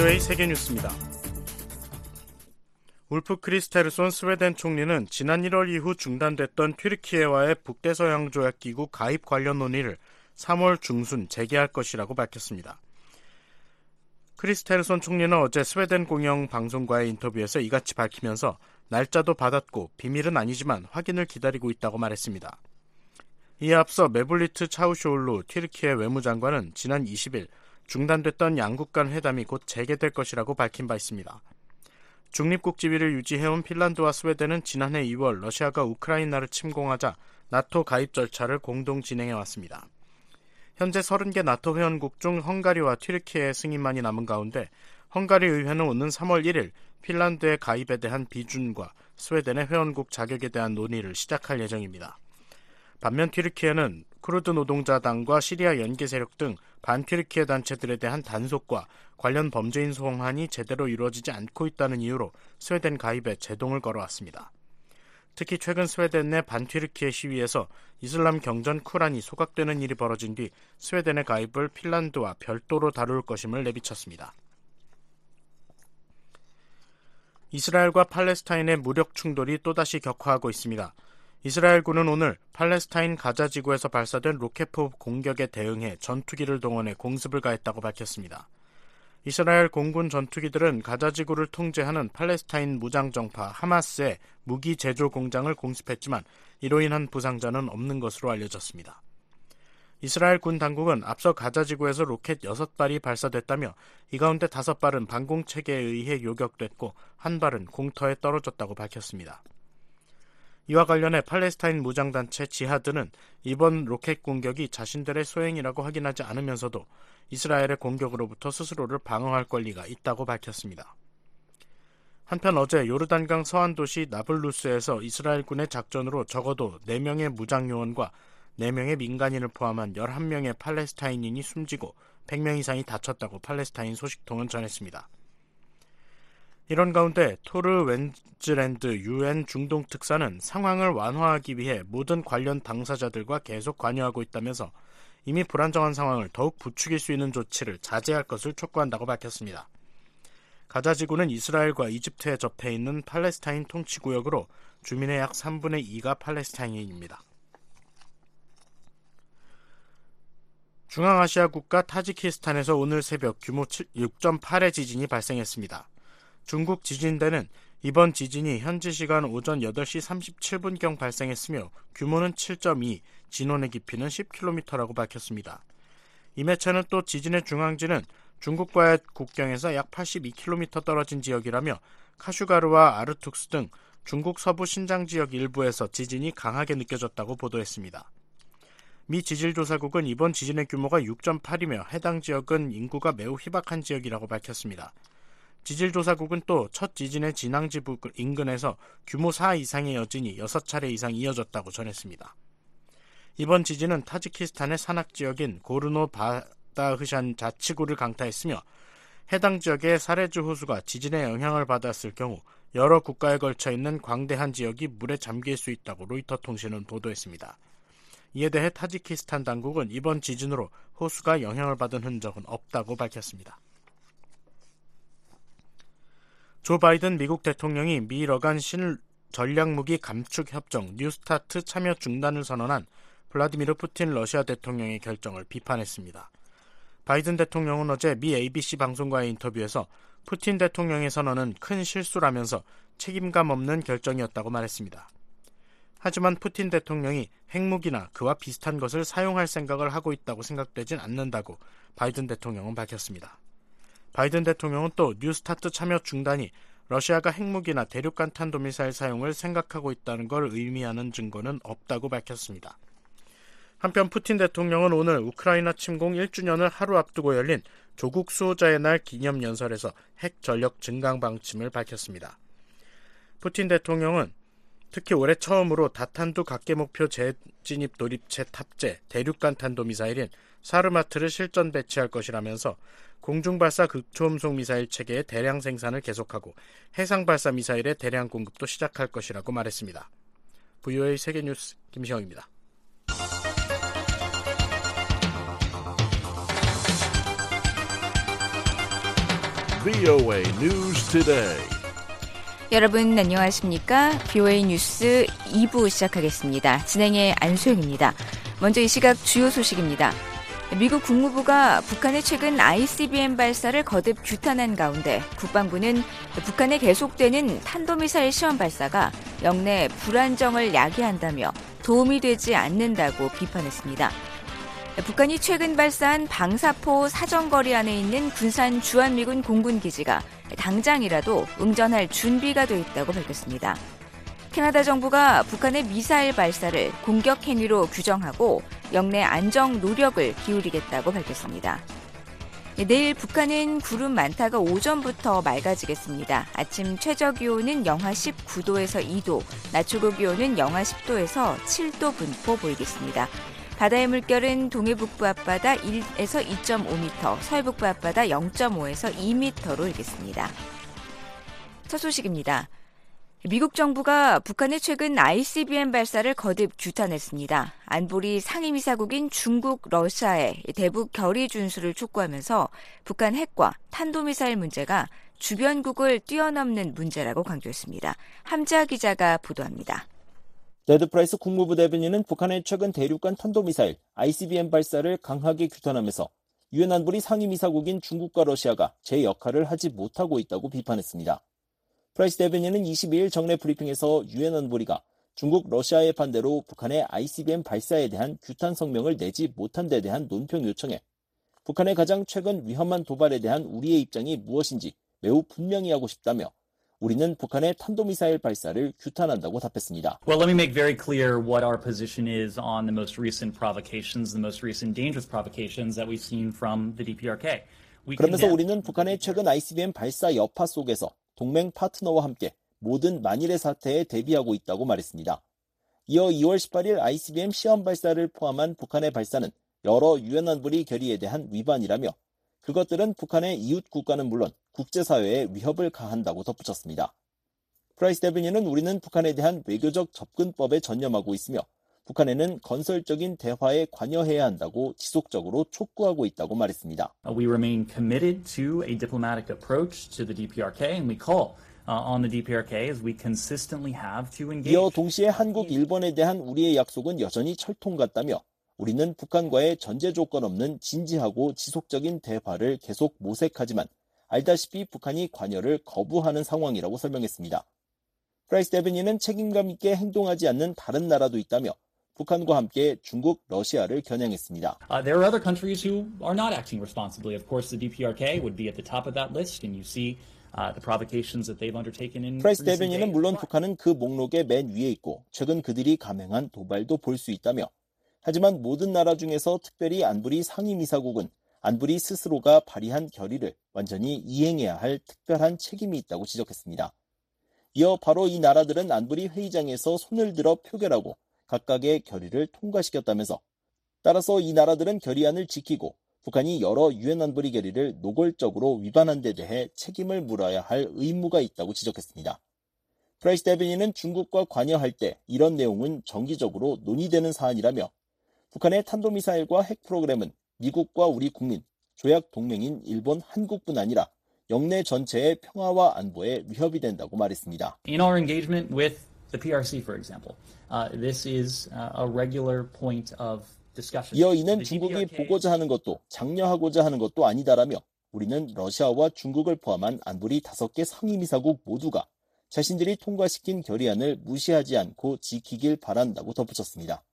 VOA 세계 뉴스입니다. 울프 크리스테르손 스웨덴 총리는 지난 1월 이후 중단됐던 튀르키예와의 북대서양 조약 기구 가입 관련 논의를 3월 중순 재개할 것이라고 밝혔습니다. 크리스테르손 총리는 어제 스웨덴 공영 방송과의 인터뷰에서 이같이 밝히면서 날짜도 받았고 비밀은 아니지만 확인을 기다리고 있다고 말했습니다. 이에 앞서 메블뤼트 차우쇼을루 튀르키예 외무장관은 지난 20일 중단됐던 양국 간 회담이 곧 재개될 것이라고 밝힌 바 있습니다. 중립국 지위를 유지해온 핀란드와 스웨덴은 지난해 2월 러시아가 우크라이나를 침공하자 나토 가입 절차를 공동 진행해 왔습니다. 현재 30개 나토 회원국 중 헝가리와 튀르키예의 승인만이 남은 가운데 헝가리 의회는 오는 3월 1일 핀란드의 가입에 대한 비준과 스웨덴의 회원국 자격에 대한 논의를 시작할 예정입니다. 반면 튀르키예는 쿠르드 노동자당과 시리아 연계 세력 등 반튀르키예 단체들에 대한 단속과 관련 범죄인 소환이 제대로 이루어지지 않고 있다는 이유로 스웨덴 가입에 제동을 걸어왔습니다. 특히 최근 스웨덴 내 반튀르키예 시위에서 이슬람 경전 쿠란이 소각되는 일이 벌어진 뒤 스웨덴의 가입을 핀란드와 별도로 다룰 것임을 내비쳤습니다. 이스라엘과 팔레스타인의 무력 충돌이 또다시 격화하고 있습니다. 이스라엘군은 오늘 팔레스타인 가자 지구에서 발사된 로켓포 공격에 대응해 전투기를 동원해 공습을 가했다고 밝혔습니다. 이스라엘 공군 전투기들은 가자 지구를 통제하는 팔레스타인 무장정파 하마스의 무기 제조 공장을 공습했지만 이로 인한 부상자는 없는 것으로 알려졌습니다. 이스라엘 군 당국은 앞서 가자 지구에서 로켓 6발이 발사됐다며 이 가운데 5발은 방공 체계에 의해 요격됐고 한 발은 공터에 떨어졌다고 밝혔습니다. 이와 관련해 팔레스타인 무장단체 지하드는 이번 로켓 공격이 자신들의 소행이라고 확인하지 않으면서도 이스라엘의 공격으로부터 스스로를 방어할 권리가 있다고 밝혔습니다. 한편 어제 요르단강 서안 도시 나블루스에서 이스라엘군의 작전으로 적어도 4명의 무장요원과 4명의 민간인을 포함한 11명의 팔레스타인인이 숨지고 100명 이상이 다쳤다고 팔레스타인 소식통은 전했습니다. 이런 가운데 토르 웬즈랜드 유엔 중동 특사는 상황을 완화하기 위해 모든 관련 당사자들과 계속 관여하고 있다면서 이미 불안정한 상황을 더욱 부추길 수 있는 조치를 자제할 것을 촉구한다고 밝혔습니다. 가자 지구는 이스라엘과 이집트에 접해 있는 팔레스타인 통치 구역으로 주민의 약 3분의 2가 팔레스타인입니다. 중앙아시아 국가 타지키스탄에서 오늘 새벽 규모 6.8의 지진이 발생했습니다. 중국 지진대는 이번 지진이 현지 시간 오전 8시 37분경 발생했으며 규모는 7.2, 진원의 깊이는 10km라고 밝혔습니다. 이 매체는 또 지진의 중앙지는 중국과의 국경에서 약 82km 떨어진 지역이라며 카슈가르와 아르툭스 등 중국 서부 신장 지역 일부에서 지진이 강하게 느껴졌다고 보도했습니다. 미 지질조사국은 이번 지진의 규모가 6.8이며 해당 지역은 인구가 매우 희박한 지역이라고 밝혔습니다. 지질조사국은 또 첫 지진의 진앙지부 인근에서 규모 4 이상의 여진이 6차례 이상 이어졌다고 전했습니다. 이번 지진은 타지키스탄의 산악 지역인 고르노 바다흐샨 자치구를 강타했으며 해당 지역의 사레주 호수가 지진의 영향을 받았을 경우 여러 국가에 걸쳐 있는 광대한 지역이 물에 잠길 수 있다고 로이터 통신은 보도했습니다. 이에 대해 타지키스탄 당국은 이번 지진으로 호수가 영향을 받은 흔적은 없다고 밝혔습니다. 조 바이든 미국 대통령이 미 러간 신 전략무기 감축 협정 뉴스타트 참여 중단을 선언한 블라디미르 푸틴 러시아 대통령의 결정을 비판했습니다. 바이든 대통령은 어제 미 ABC 방송과의 인터뷰에서 푸틴 대통령의 선언은 큰 실수라면서 책임감 없는 결정이었다고 말했습니다. 하지만 푸틴 대통령이 핵무기나 그와 비슷한 것을 사용할 생각을 하고 있다고 생각되진 않는다고 바이든 대통령은 밝혔습니다. 바이든 대통령은 또 뉴스타트 참여 중단이 러시아가 핵무기나 대륙간 탄도미사일 사용을 생각하고 있다는 걸 의미하는 증거는 없다고 밝혔습니다. 한편 푸틴 대통령은 오늘 우크라이나 침공 1주년을 하루 앞두고 열린 조국 수호자의 날 기념 연설에서 핵 전력 증강 방침을 밝혔습니다. 푸틴 대통령은 특히 올해 처음으로 다탄두 각계 목표 재진입 돌입체 탑재 대륙간 탄도 미사일인 사르마트를 실전 배치할 것이라면서 공중 발사 극초음속 미사일 체계의 대량 생산을 계속하고 해상 발사 미사일의 대량 공급도 시작할 것이라고 말했습니다. VOA 세계 뉴스 김시영입니다. VOA News Today. 여러분 안녕하십니까? BOA 뉴스 2부 시작하겠습니다. 진행의 안소영입니다. 먼저 이 시각 주요 소식입니다. 미국 국무부가 북한의 최근 ICBM 발사를 거듭 규탄한 가운데 국방부는 북한의 계속되는 탄도미사일 시험 발사가 영내 불안정을 야기한다며 도움이 되지 않는다고 비판했습니다. 북한이 최근 발사한 방사포 사정거리 안에 있는 군산 주한미군 공군기지가 당장이라도 응전할 준비가 돼 있다고 밝혔습니다. 캐나다 정부가 북한의 미사일 발사를 공격 행위로 규정하고 영내 안정 노력을 기울이겠다고 밝혔습니다. 내일 북한은 구름 많다가 오전부터 맑아지겠습니다. 아침 최저 기온은 영하 19도에서 2도, 낮 최고 기온은 영하 10도에서 7도 분포 보이겠습니다. 바다의 물결은 동해 북부 앞바다 1에서 2.5m, 서해 북부 앞바다 0.5에서 2m로 일겠습니다. 첫 소식입니다. 미국 정부가 북한의 최근 ICBM 발사를 거듭 규탄했습니다. 안보리 상임이사국인 중국, 러시아의 대북 결의 준수를 촉구하면서 북한 핵과 탄도미사일 문제가 주변국을 뛰어넘는 문제라고 강조했습니다. 함지하 기자가 보도합니다. 네드 프라이스 국무부 대변인은 북한의 최근 대륙간 탄도미사일 ICBM 발사를 강하게 규탄하면서 유엔 안보리 상임이사국인 중국과 러시아가 제 역할을 하지 못하고 있다고 비판했습니다. 프라이스 대변인은 22일 정례 브리핑에서 유엔 안보리가 중국, 러시아의 반대로 북한의 ICBM 발사에 대한 규탄 성명을 내지 못한 데 대한 논평 요청에 북한의 가장 최근 위험한 도발에 대한 우리의 입장이 무엇인지 매우 분명히 하고 싶다며 우리는 북한의 탄도미사일 발사를 규탄한다고 답했습니다. Well, let me make very clear what our position is on the most recent provocations, the most recent dangerous provocations that we've seen from the DPRK. 그러면서 우리는 북한의 최근 ICBM 발사 여파 속에서 동맹 파트너와 함께 모든 만일의 사태에 대비하고 있다고 말했습니다. 이어 2월 18일 ICBM 시험 발사를 포함한 북한의 발사는 여러 유엔 안보리 결의에 대한 위반이라며 그것들은 북한의 이웃 국가는 물론 국제사회에 위협을 가한다고 덧붙였습니다. 프라이스 대변인은 우리는 북한에 대한 외교적 접근법에 전념하고 있으며 북한에는 건설적인 대화에 관여해야 한다고 지속적으로 촉구하고 있다고 말했습니다. We remain committed to a diplomatic approach to the DPRK and we call on the DPRK as we consistently have to engage. 이어 동시에 한국, 일본에 대한 우리의 약속은 여전히 철통 같다며 우리는 북한과의 전제 조건 없는 진지하고 지속적인 대화를 계속 모색하지만 알다시피 북한이 관여를 거부하는 상황이라고 설명했습니다. 프라이스 대변인은 책임감 있게 행동하지 않는 다른 나라도 있다며 북한과 함께 중국, 러시아를 겨냥했습니다. Uh, there are other countries who are not acting responsibly. Of course, the DPRK would be at the top of that list, and you see uh, the provocations that they've undertaken in 프라이스 대변인은 days. 물론 북한은 그 목록의 맨 위에 있고 최근 그들이 감행한 도발도 볼 수 있다며 하지만 모든 나라 중에서 특별히 안보리 상임이사국은 안보리 스스로가 발의한 결의를 완전히 이행해야 할 특별한 책임이 있다고 지적했습니다. 이어 바로 이 나라들은 안보리 회의장에서 손을 들어 표결하고 각각의 결의를 통과시켰다면서 따라서 이 나라들은 결의안을 지키고 북한이 여러 유엔 안보리 결의를 노골적으로 위반한 데 대해 책임을 물어야 할 의무가 있다고 지적했습니다. 프라이스 대변인은 중국과 관여할 때 이런 내용은 정기적으로 논의되는 사안이라며 북한의 탄도미사일과 핵 프로그램은 미국과 우리 국민, 조약 동맹인 일본, 한국뿐 아니라 역내 전체의 평화와 안보에 위협이 된다고 말했습니다. In our engagement with the PRC, for example, uh, this is uh, a regular point of discussion. 이어 이는 중국이 보고자 하는 것도 장려하고자 하는 것도 아니다라며 우리는 러시아와 중국을 포함한 안보리 다섯 개 상임이사국 모두가 자신들이 통과시킨 결의안을 무시하지 않고 지키길 바란다고 덧붙였습니다.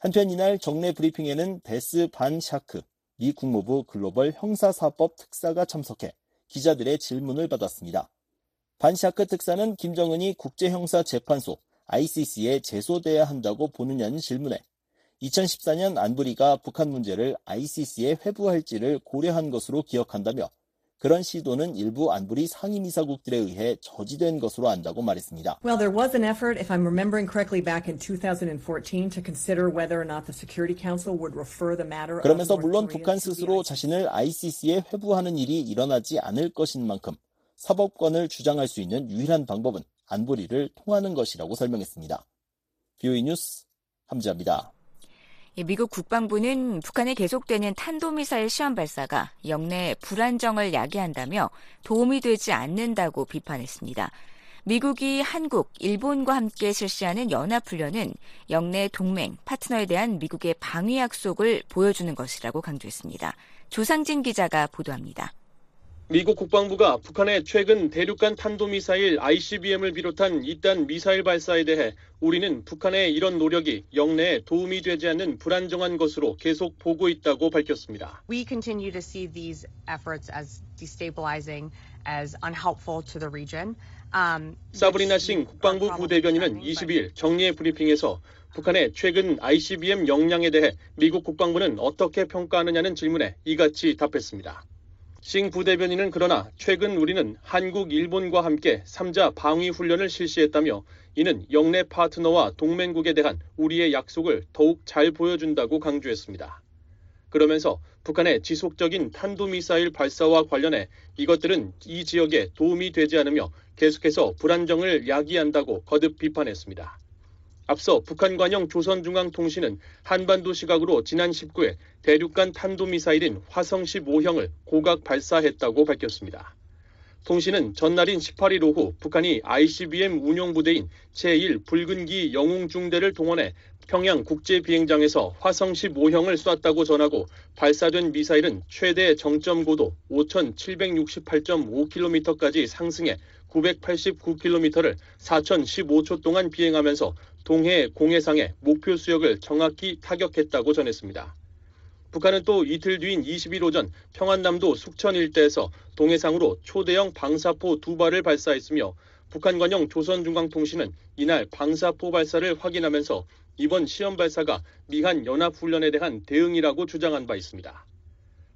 한편 이날 정례 브리핑에는 베스 반 샤크 미 국무부 글로벌 형사사법 특사가 참석해 기자들의 질문을 받았습니다. 반 샤크 특사는 김정은이 국제형사재판소 ICC에 제소돼야 한다고 보느냐는 질문에 2014년 안보리가 북한 문제를 ICC에 회부할지를 고려한 것으로 기억한다며 그런 시도는 일부 안보리 상임이사국들에 의해 저지된 것으로 안다고 말했습니다. Well, there was an effort, if I'm remembering correctly, back in 2014 to consider whether or not the Security Council would refer the matter 그러면서 물론 북한 스스로 자신을 ICC에 회부하는 일이 일어나지 않을 것인 만큼 사법권을 주장할 수 있는 유일한 방법은 안보리를 통하는 것이라고 설명했습니다. BOE 뉴스 함지아입니다. 미국 국방부는 북한의 계속되는 탄도미사일 시험 발사가 영내 불안정을 야기한다며 도움이 되지 않는다고 비판했습니다. 미국이 한국, 일본과 함께 실시하는 연합훈련은 영내 동맹, 파트너에 대한 미국의 방위 약속을 보여주는 것이라고 강조했습니다. 조상진 기자가 보도합니다. 미국 국방부가 북한의 최근 대륙간 탄도미사일 ICBM을 비롯한 이딴 미사일 발사에 대해 우리는 북한의 이런 노력이 영내에 도움이 되지 않는 불안정한 것으로 계속 보고 있다고 밝혔습니다. We continue to see these efforts as destabilizing, as unhelpful to the region. Um, 사브리나 싱 국방부 부대변인은 22일 정례 브리핑에서 북한의 최근 ICBM 역량에 대해 미국 국방부는 어떻게 평가하느냐는 질문에 이같이 답했습니다. 싱 부대변인은 그러나 최근 우리는 한국, 일본과 함께 3자 방위 훈련을 실시했다며 이는 영내 파트너와 동맹국에 대한 우리의 약속을 더욱 잘 보여준다고 강조했습니다. 그러면서 북한의 지속적인 탄도미사일 발사와 관련해 이것들은 이 지역에 도움이 되지 않으며 계속해서 불안정을 야기한다고 거듭 비판했습니다. 앞서 북한 관영 조선중앙통신은 한반도 시각으로 지난 19일 대륙간 탄도미사일인 화성 15형을 고각 발사했다고 밝혔습니다. 통신은 전날인 18일 오후 북한이 ICBM 운용부대인 제1 붉은기 영웅중대를 동원해 평양 국제비행장에서 화성 15형을 쐈다고 전하고 발사된 미사일은 최대 정점 고도 5,768.5km까지 상승해 989km를 4,015초 동안 비행하면서 동해 공해상의 목표 수역을 정확히 타격했다고 전했습니다. 북한은 또 이틀 뒤인 20일 오전 평안남도 숙천 일대에서 동해상으로 초대형 방사포 두 발을 발사했으며 북한 관영 조선중앙통신은 이날 방사포 발사를 확인하면서 이번 시험 발사가 미한 연합훈련에 대한 대응이라고 주장한 바 있습니다.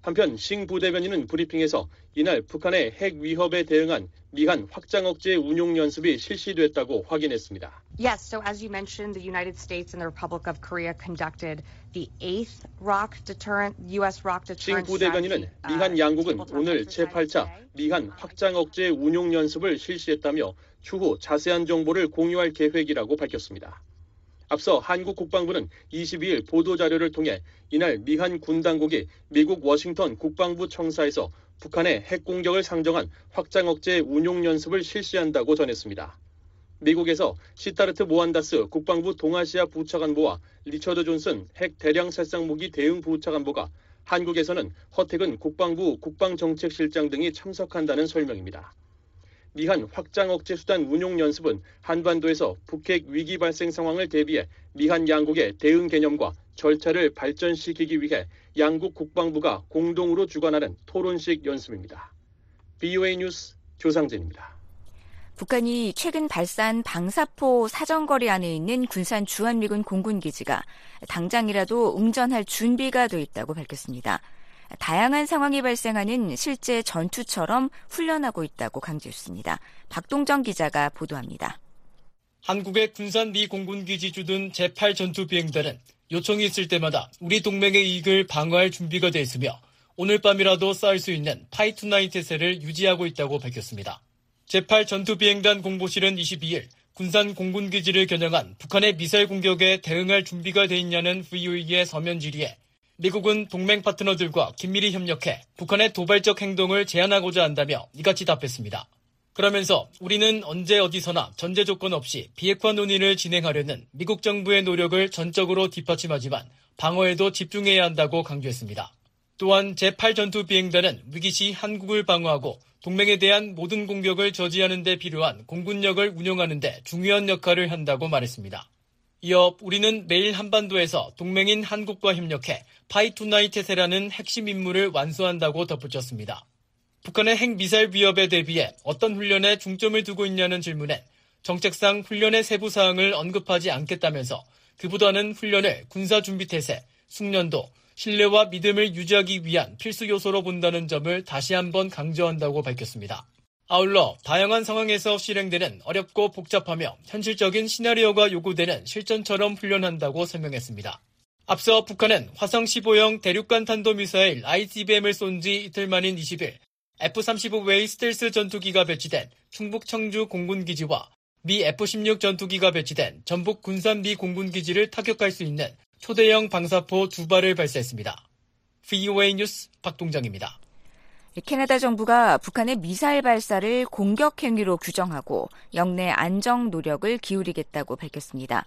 한편 싱 부대변인은 브리핑에서 이날 북한의 핵 위협에 대응한 미한 확장 억제 운용 연습이 실시됐다고 확인했습니다. Yes, so as you mentioned, the United States and the Republic of Korea conducted the eighth rock deterrent, U.S. rock deterrent 싱 부대변인은 미한 양국은 오늘 제8차 미한 확장 억제 운용 연습을 실시했다며 추후 자세한 정보를 공유할 계획이라고 밝혔습니다. 앞서 한국 국방부는 22일 보도자료를 통해 이날 미한 군 당국이 미국 워싱턴 국방부 청사에서 북한의 핵 공격을 상정한 확장 억제 운용 연습을 실시한다고 전했습니다. 미국에서 시타르트 모한다스 국방부 동아시아 부차관보와 리처드 존슨 핵 대량 살상 무기 대응 부차관보가 한국에서는 허택은 국방부 국방정책실장 등이 참석한다는 설명입니다. 미한 확장 억제 수단 운용 연습은 한반도에서 북핵 위기 발생 상황을 대비해 미한 양국의 대응 개념과 절차를 발전시키기 위해 양국 국방부가 공동으로 주관하는 토론식 연습입니다. BOA 뉴스 조상진입니다. 북한이 최근 발사한 방사포 사정거리 안에 있는 군산 주한미군 공군기지가 당장이라도 응전할 준비가 돼 있다고 밝혔습니다. 다양한 상황이 발생하는 실제 전투처럼 훈련하고 있다고 강조했습니다. 박동정 기자가 보도합니다. 한국의 군산 미 공군기지 주둔 제8 전투 비행단은 요청이 있을 때마다 우리 동맹의 이익을 방어할 준비가 돼 있으며 오늘 밤이라도 쌓을 수 있는 파이투나인 태세를 유지하고 있다고 밝혔습니다. 제8 전투 비행단 공보실은 22일 군산 공군기지를 겨냥한 북한의 미사일 공격에 대응할 준비가 돼 있냐는 VOE의 서면 질의에 미국은 동맹 파트너들과 긴밀히 협력해 북한의 도발적 행동을 제한하고자 한다며 이같이 답했습니다. 그러면서 우리는 언제 어디서나 전제 조건 없이 비핵화 논의를 진행하려는 미국 정부의 노력을 전적으로 뒷받침하지만 방어에도 집중해야 한다고 강조했습니다. 또한 제8전투 비행단은 위기 시 한국을 방어하고 동맹에 대한 모든 공격을 저지하는 데 필요한 공군력을 운영하는 데 중요한 역할을 한다고 말했습니다. 이어 우리는 매일 한반도에서 동맹인 한국과 협력해 파이투나이테세라는 핵심 임무를 완수한다고 덧붙였습니다. 북한의 핵미사일 위협에 대비해 어떤 훈련에 중점을 두고 있냐는 질문에 정책상 훈련의 세부 사항을 언급하지 않겠다면서 그보다는 훈련을 군사준비태세, 숙련도, 신뢰와 믿음을 유지하기 위한 필수 요소로 본다는 점을 다시 한번 강조한다고 밝혔습니다. 아울러 다양한 상황에서 실행되는 어렵고 복잡하며 현실적인 시나리오가 요구되는 실전처럼 훈련한다고 설명했습니다. 앞서 북한은 화성 15형 대륙간 탄도미사일 ICBM을 쏜 지 이틀 만인 20일 F-35 외의 스텔스 전투기가 배치된 충북 청주 공군기지와 미 F-16 전투기가 배치된 전북 군산 미 공군기지를 타격할 수 있는 초대형 방사포 두 발을 발사했습니다. VOA 뉴스 박동정입니다. 캐나다 정부가 북한의 미사일 발사를 공격 행위로 규정하고 영내 안정 노력을 기울이겠다고 밝혔습니다.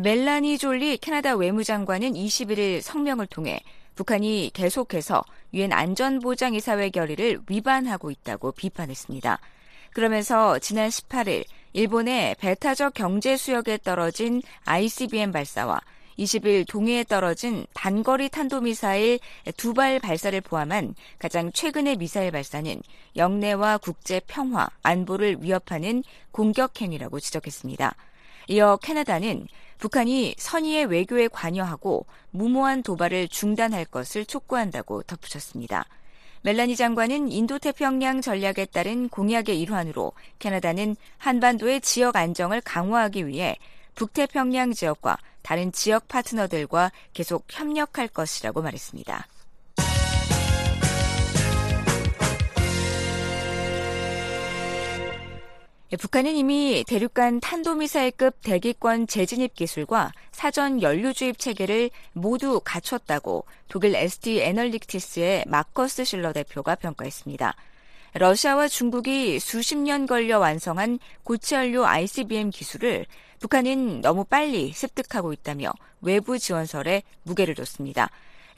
멜라니 졸리 캐나다 외무장관은 21일 성명을 통해 북한이 계속해서 유엔 안전보장이사회 결의를 위반하고 있다고 비판했습니다. 그러면서 지난 18일 일본의 배타적 경제 수역에 떨어진 ICBM 발사와 20일 동해에 떨어진 단거리 탄도미사일 두 발 발사를 포함한 가장 최근의 미사일 발사는 영내와 국제 평화, 안보를 위협하는 공격 행위라고 지적했습니다. 이어 캐나다는 북한이 선의의 외교에 관여하고 무모한 도발을 중단할 것을 촉구한다고 덧붙였습니다. 멜라니 장관은 인도태평양 전략에 따른 공약의 일환으로 캐나다는 한반도의 지역 안정을 강화하기 위해 북태평양 지역과 다른 지역 파트너들과 계속 협력할 것이라고 말했습니다. 북한은 이미 대륙간 탄도미사일급 대기권 재진입 기술과 사전 연료 주입 체계를 모두 갖췄다고 독일 ST 에널리티스의 마커스 실러 대표가 평가했습니다. 러시아와 중국이 수십 년 걸려 완성한 고체연료 ICBM 기술을 북한은 너무 빨리 습득하고 있다며 외부 지원설에 무게를 뒀습니다.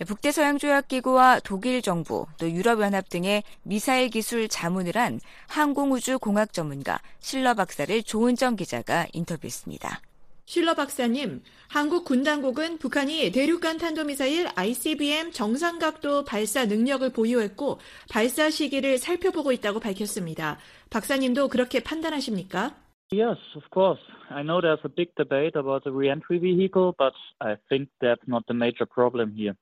북대서양조약기구와 독일 정부 또 유럽연합 등의 미사일 기술 자문을 한 항공우주공학 전문가 실러 박사를 조은정 기자가 인터뷰했습니다. 실러 박사님, 한국 군당국은 북한이 대륙간 탄도미사일 ICBM 정상각도 발사 능력을 보유했고 발사 시기를 살펴보고 있다고 밝혔습니다. 박사님도 그렇게 판단하십니까? Yes, of course. I know there's a big debate about the reentry vehicle, but I think that's not the major problem here.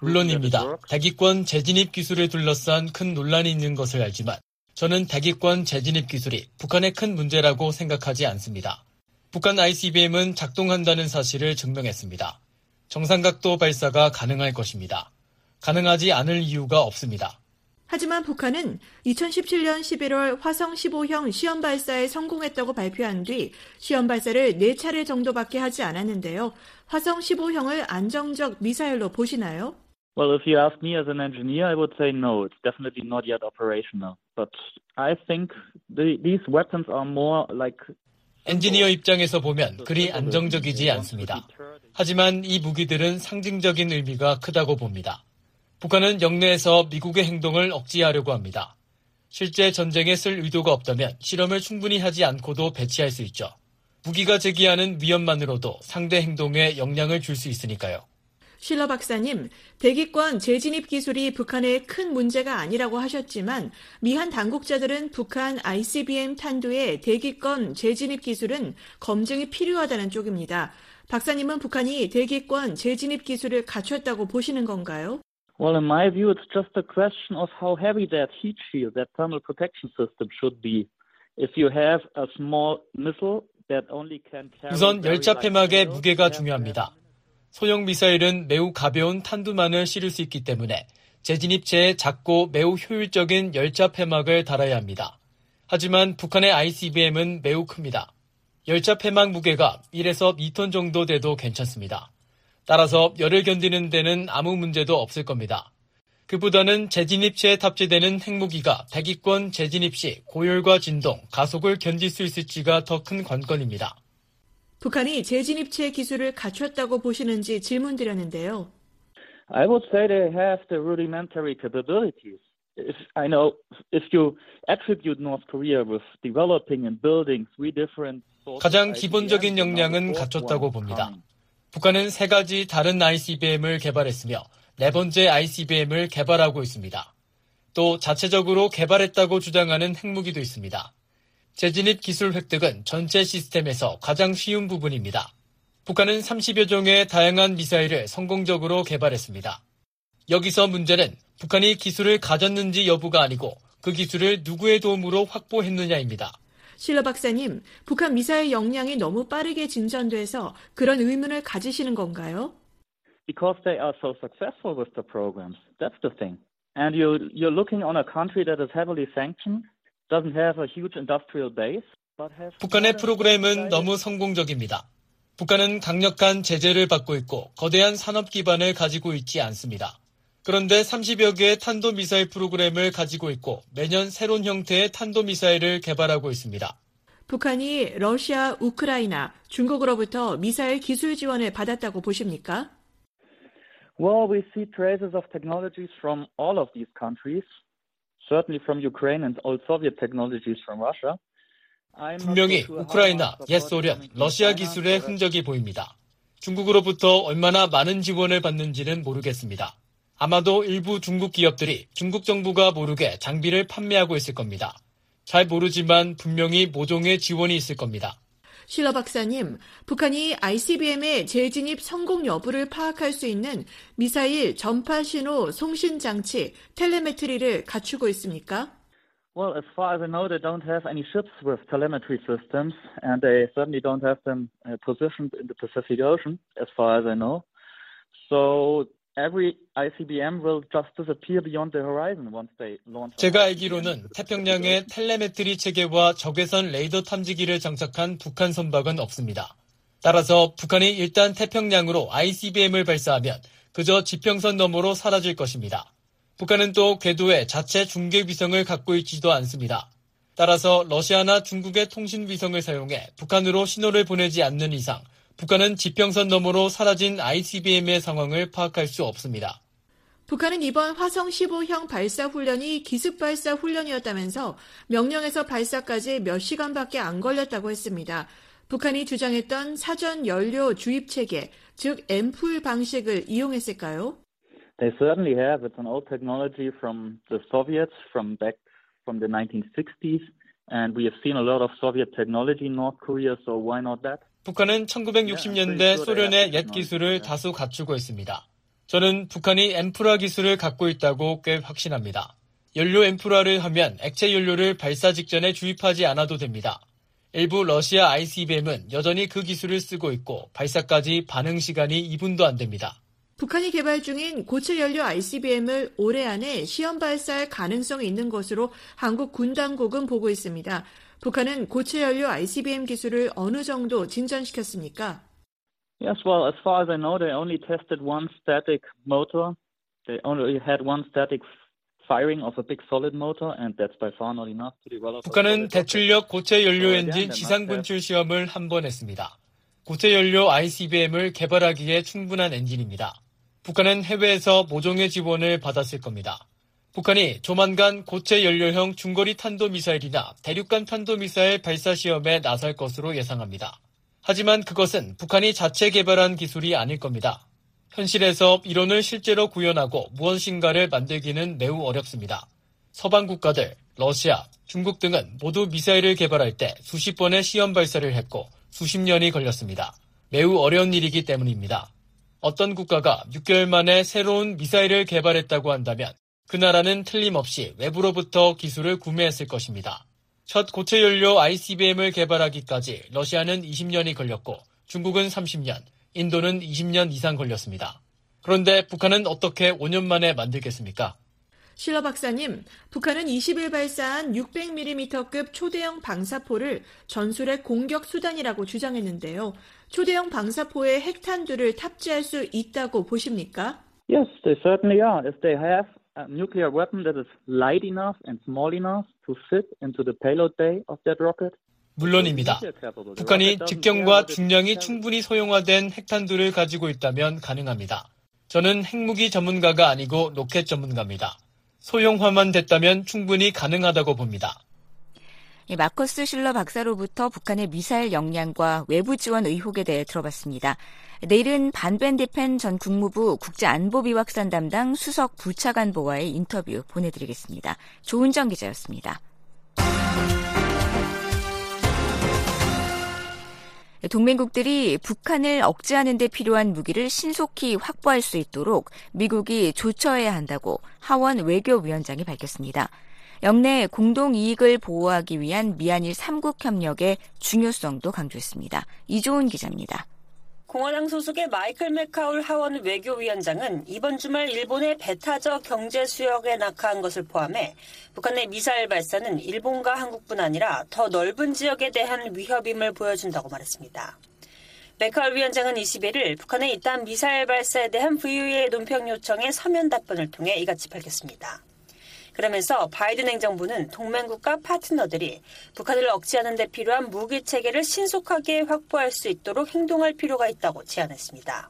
물론입니다. 대기권 재진입 기술을 둘러싼 큰 논란이 있는 것을 알지만 저는 대기권 재진입 기술이 북한의 큰 문제라고 생각하지 않습니다. 북한 ICBM은 작동한다는 사실을 증명했습니다. 정상각도 발사가 가능할 것입니다. 가능하지 않을 이유가 없습니다. 하지만 북한은 2017년 11월 화성 15형 시험 발사에 성공했다고 발표한 뒤 시험 발사를 4차례 정도밖에 하지 않았는데요. 화성 15형을 안정적 미사일로 보시나요? Well, if you ask me as an engineer, I would say no. It's definitely not yet operational. But I think the, these weapons are more like 엔지니어 입장에서 보면 그리 안정적이지 않습니다. 하지만 이 무기들은 상징적인 의미가 크다고 봅니다. 북한은 영내에서 미국의 행동을 억제하려고 합니다. 실제 전쟁에 쓸 의도가 없다면 실험을 충분히 하지 않고도 배치할 수 있죠. 무기가 제기하는 위험만으로도 상대 행동에 영향을 줄 수 있으니까요. 실러 박사님, 대기권 재진입 기술이 북한의 큰 문제가 아니라고 하셨지만 미한 당국자들은 북한 ICBM 탄두의 대기권 재진입 기술은 검증이 필요하다는 쪽입니다. 박사님은 북한이 대기권 재진입 기술을 갖췄다고 보시는 건가요? Well, in my view, it's just a question of how heavy that heat shield, that thermal protection system should be. If you have a small missile that only can carry 우선 열차 폐막의 무게가 중요합니다. 소형 미사일은 매우 가벼운 탄두만을 실을 수 있기 때문에 재진입체에 작고 매우 효율적인 열차 폐막을 달아야 합니다. 하지만 북한의 ICBM은 매우 큽니다. 열차 폐막 무게가 1에서 2톤 정도 돼도 괜찮습니다. 따라서 열을 견디는 데는 아무 문제도 없을 겁니다. 그보다는 재진입체에 탑재되는 핵무기가 대기권 재진입 시 고열과 진동, 가속을 견딜 수 있을지가 더 큰 관건입니다. 북한이 재진입체 기술을 갖췄다고 보시는지 질문드렸는데요. I would say they have the rudimentary capabilities. If I know if you attribute North Korea with developing and building three different 가장 기본적인 역량은 갖췄다고 봅니다. 북한은 세 가지 다른 ICBM을 개발했으며 네 번째 ICBM을 개발하고 있습니다. 또 자체적으로 개발했다고 주장하는 핵무기도 있습니다. 재진입 기술 획득은 전체 시스템에서 가장 쉬운 부분입니다. 북한은 30여 종의 다양한 미사일을 성공적으로 개발했습니다. 여기서 문제는 북한이 기술을 가졌는지 여부가 아니고 그 기술을 누구의 도움으로 확보했느냐입니다. 실러 박사님, 북한 미사일 역량이 너무 빠르게 진전돼서 그런 의문을 가지시는 건가요? Because they are so successful with the programs. That's the thing. And you, you're looking on a country that is heavily sanctioned, doesn't have a huge industrial base, but has 북한의 프로그램은 너무 성공적입니다. 북한은 강력한 제재를 받고 있고 거대한 산업 기반을 가지고 있지 않습니다. 그런데 30여 개의 탄도미사일 프로그램을 가지고 있고 매년 새로운 형태의 탄도미사일을 개발하고 있습니다. 북한이 러시아, 우크라이나, 중국으로부터 미사일 기술 지원을 받았다고 보십니까? Well, we see traces of technologies from all of these countries, certainly from Ukraine and old Soviet technologies from Russia. 분명히 우크라이나, 옛 소련, 러시아 기술의 흔적이 보입니다. 중국으로부터 얼마나 많은 지원을 받는지는 모르겠습니다. 아마도 일부 중국 기업들이 중국 정부가 모르게 장비를 판매하고 있을 겁니다. 잘 모르지만 분명히 모종의 지원이 있을 겁니다. 실러 박사님, 북한이 ICBM의 재진입 성공 여부를 파악할 수 있는 미사일 전파 신호 송신 장치 텔레메트리를 갖추고 있습니까? Well, as far as I know, they don't have any ships with telemetry systems, and they certainly don't have them uh, positioned in the Pacific Ocean, as far as I know. So every ICBM will just disappear beyond the horizon once they launch. 제가 알기로는 태평양에 텔레메트리 체계와 적외선 레이더 탐지기를 장착한 북한 선박은 없습니다. 따라서 북한이 일단 태평양으로 ICBM을 발사하면 그저 지평선 너머로 사라질 것입니다. 북한은 또 궤도에 자체 중계 위성을 갖고 있지도 않습니다. 따라서 러시아나 중국의 통신 위성을 사용해 북한으로 신호를 보내지 않는 이상 북한은 지평선 너머로 사라진 ICBM의 상황을 파악할 수 없습니다. 북한은 이번 화성 15형 발사 훈련이 기습 발사 훈련이었다면서 명령에서 발사까지 몇 시간밖에 안 걸렸다고 했습니다. 북한이 주장했던 사전 연료 주입 체계, 즉 앰플 방식을 이용했을까요? They certainly have. It's an old technology from the Soviets from back from the 1960s. And we have seen a lot of Soviet technology in North Korea, so why not that? 북한은 1960년대 소련의 옛 기술을 다수 갖추고 있습니다. 저는 북한이 엠프라 기술을 갖고 있다고 꽤 확신합니다. 연료 엠프라를 하면 액체 연료를 발사 직전에 주입하지 않아도 됩니다. 일부 러시아 ICBM은 여전히 그 기술을 쓰고 있고 발사까지 반응 시간이 2분도 안 됩니다. 북한이 개발 중인 고체 연료 ICBM을 올해 안에 시험 발사할 가능성이 있는 것으로 한국 군 당국은 보고 있습니다. 북한은 고체 연료 ICBM 기술을 어느 정도 진전시켰습니까? Yes, well, as far as I know, they only tested one static motor. They only had one static firing of a big solid motor, and that's by far not enough to develop. 북한은 대출력 고체 연료 엔진 지상 분출 시험을 한 번 했습니다. 고체 연료 ICBM을 개발하기에 충분한 엔진입니다. 북한은 해외에서 모종의 지원을 받았을 겁니다. 북한이 조만간 고체 연료형 중거리 탄도미사일이나 대륙간 탄도미사일 발사 시험에 나설 것으로 예상합니다. 하지만 그것은 북한이 자체 개발한 기술이 아닐 겁니다. 현실에서 이론을 실제로 구현하고 무엇인가를 만들기는 매우 어렵습니다. 서방 국가들, 러시아, 중국 등은 모두 미사일을 개발할 때 수십 번의 시험 발사를 했고 수십 년이 걸렸습니다. 매우 어려운 일이기 때문입니다. 어떤 국가가 6개월 만에 새로운 미사일을 개발했다고 한다면 그 나라는 틀림없이 외부로부터 기술을 구매했을 것입니다. 첫 고체 연료 ICBM을 개발하기까지 러시아는 20년이 걸렸고 중국은 30년, 인도는 20년 이상 걸렸습니다. 그런데 북한은 어떻게 5년 만에 만들겠습니까? 실러 박사님, 북한은 20일 발사한 600mm급 초대형 방사포를 전술의 공격 수단이라고 주장했는데요. 초대형 방사포에 핵탄두를 탑재할 수 있다고 보십니까? Yes, they certainly are. If they have a nuclear weapon that is light enough and small enough to fit into the payload bay of that rocket. 물론입니다. 북한이 직경과 중량이 충분히 소형화된 핵탄두를 가지고 있다면 가능합니다. 저는 핵무기 전문가가 아니고 로켓 전문가입니다. 소형화만 됐다면 충분히 가능하다고 봅니다. 마커스 실러 박사로부터 북한의 미사일 역량과 외부 지원 의혹에 대해 들어봤습니다. 내일은 반벤디펜 전 국무부 국제안보비확산 담당 수석 부차관보와의 인터뷰 보내드리겠습니다. 조은정 기자였습니다. 동맹국들이 북한을 억제하는 데 필요한 무기를 신속히 확보할 수 있도록 미국이 조처해야 한다고 하원 외교위원장이 밝혔습니다. 영내 공동 이익을 보호하기 위한 미한일 3국 협력의 중요성도 강조했습니다. 이조은 기자입니다. 공화당 소속의 마이클 맥카울 하원 외교위원장은 이번 주말 일본의 배타적 경제 수역에 낙하한 것을 포함해 북한의 미사일 발사는 일본과 한국뿐 아니라 더 넓은 지역에 대한 위협임을 보여준다고 말했습니다. 메카울 위원장은 21일 북한의 이딴 미사일 발사에 대한 VOA의 논평 요청에 서면 답변을 통해 이같이 밝혔습니다. 그러면서 바이든 행정부는 동맹국가 파트너들이 북한을 억제하는 데 필요한 무기 체계를 신속하게 확보할 수 있도록 행동할 필요가 있다고 제안했습니다.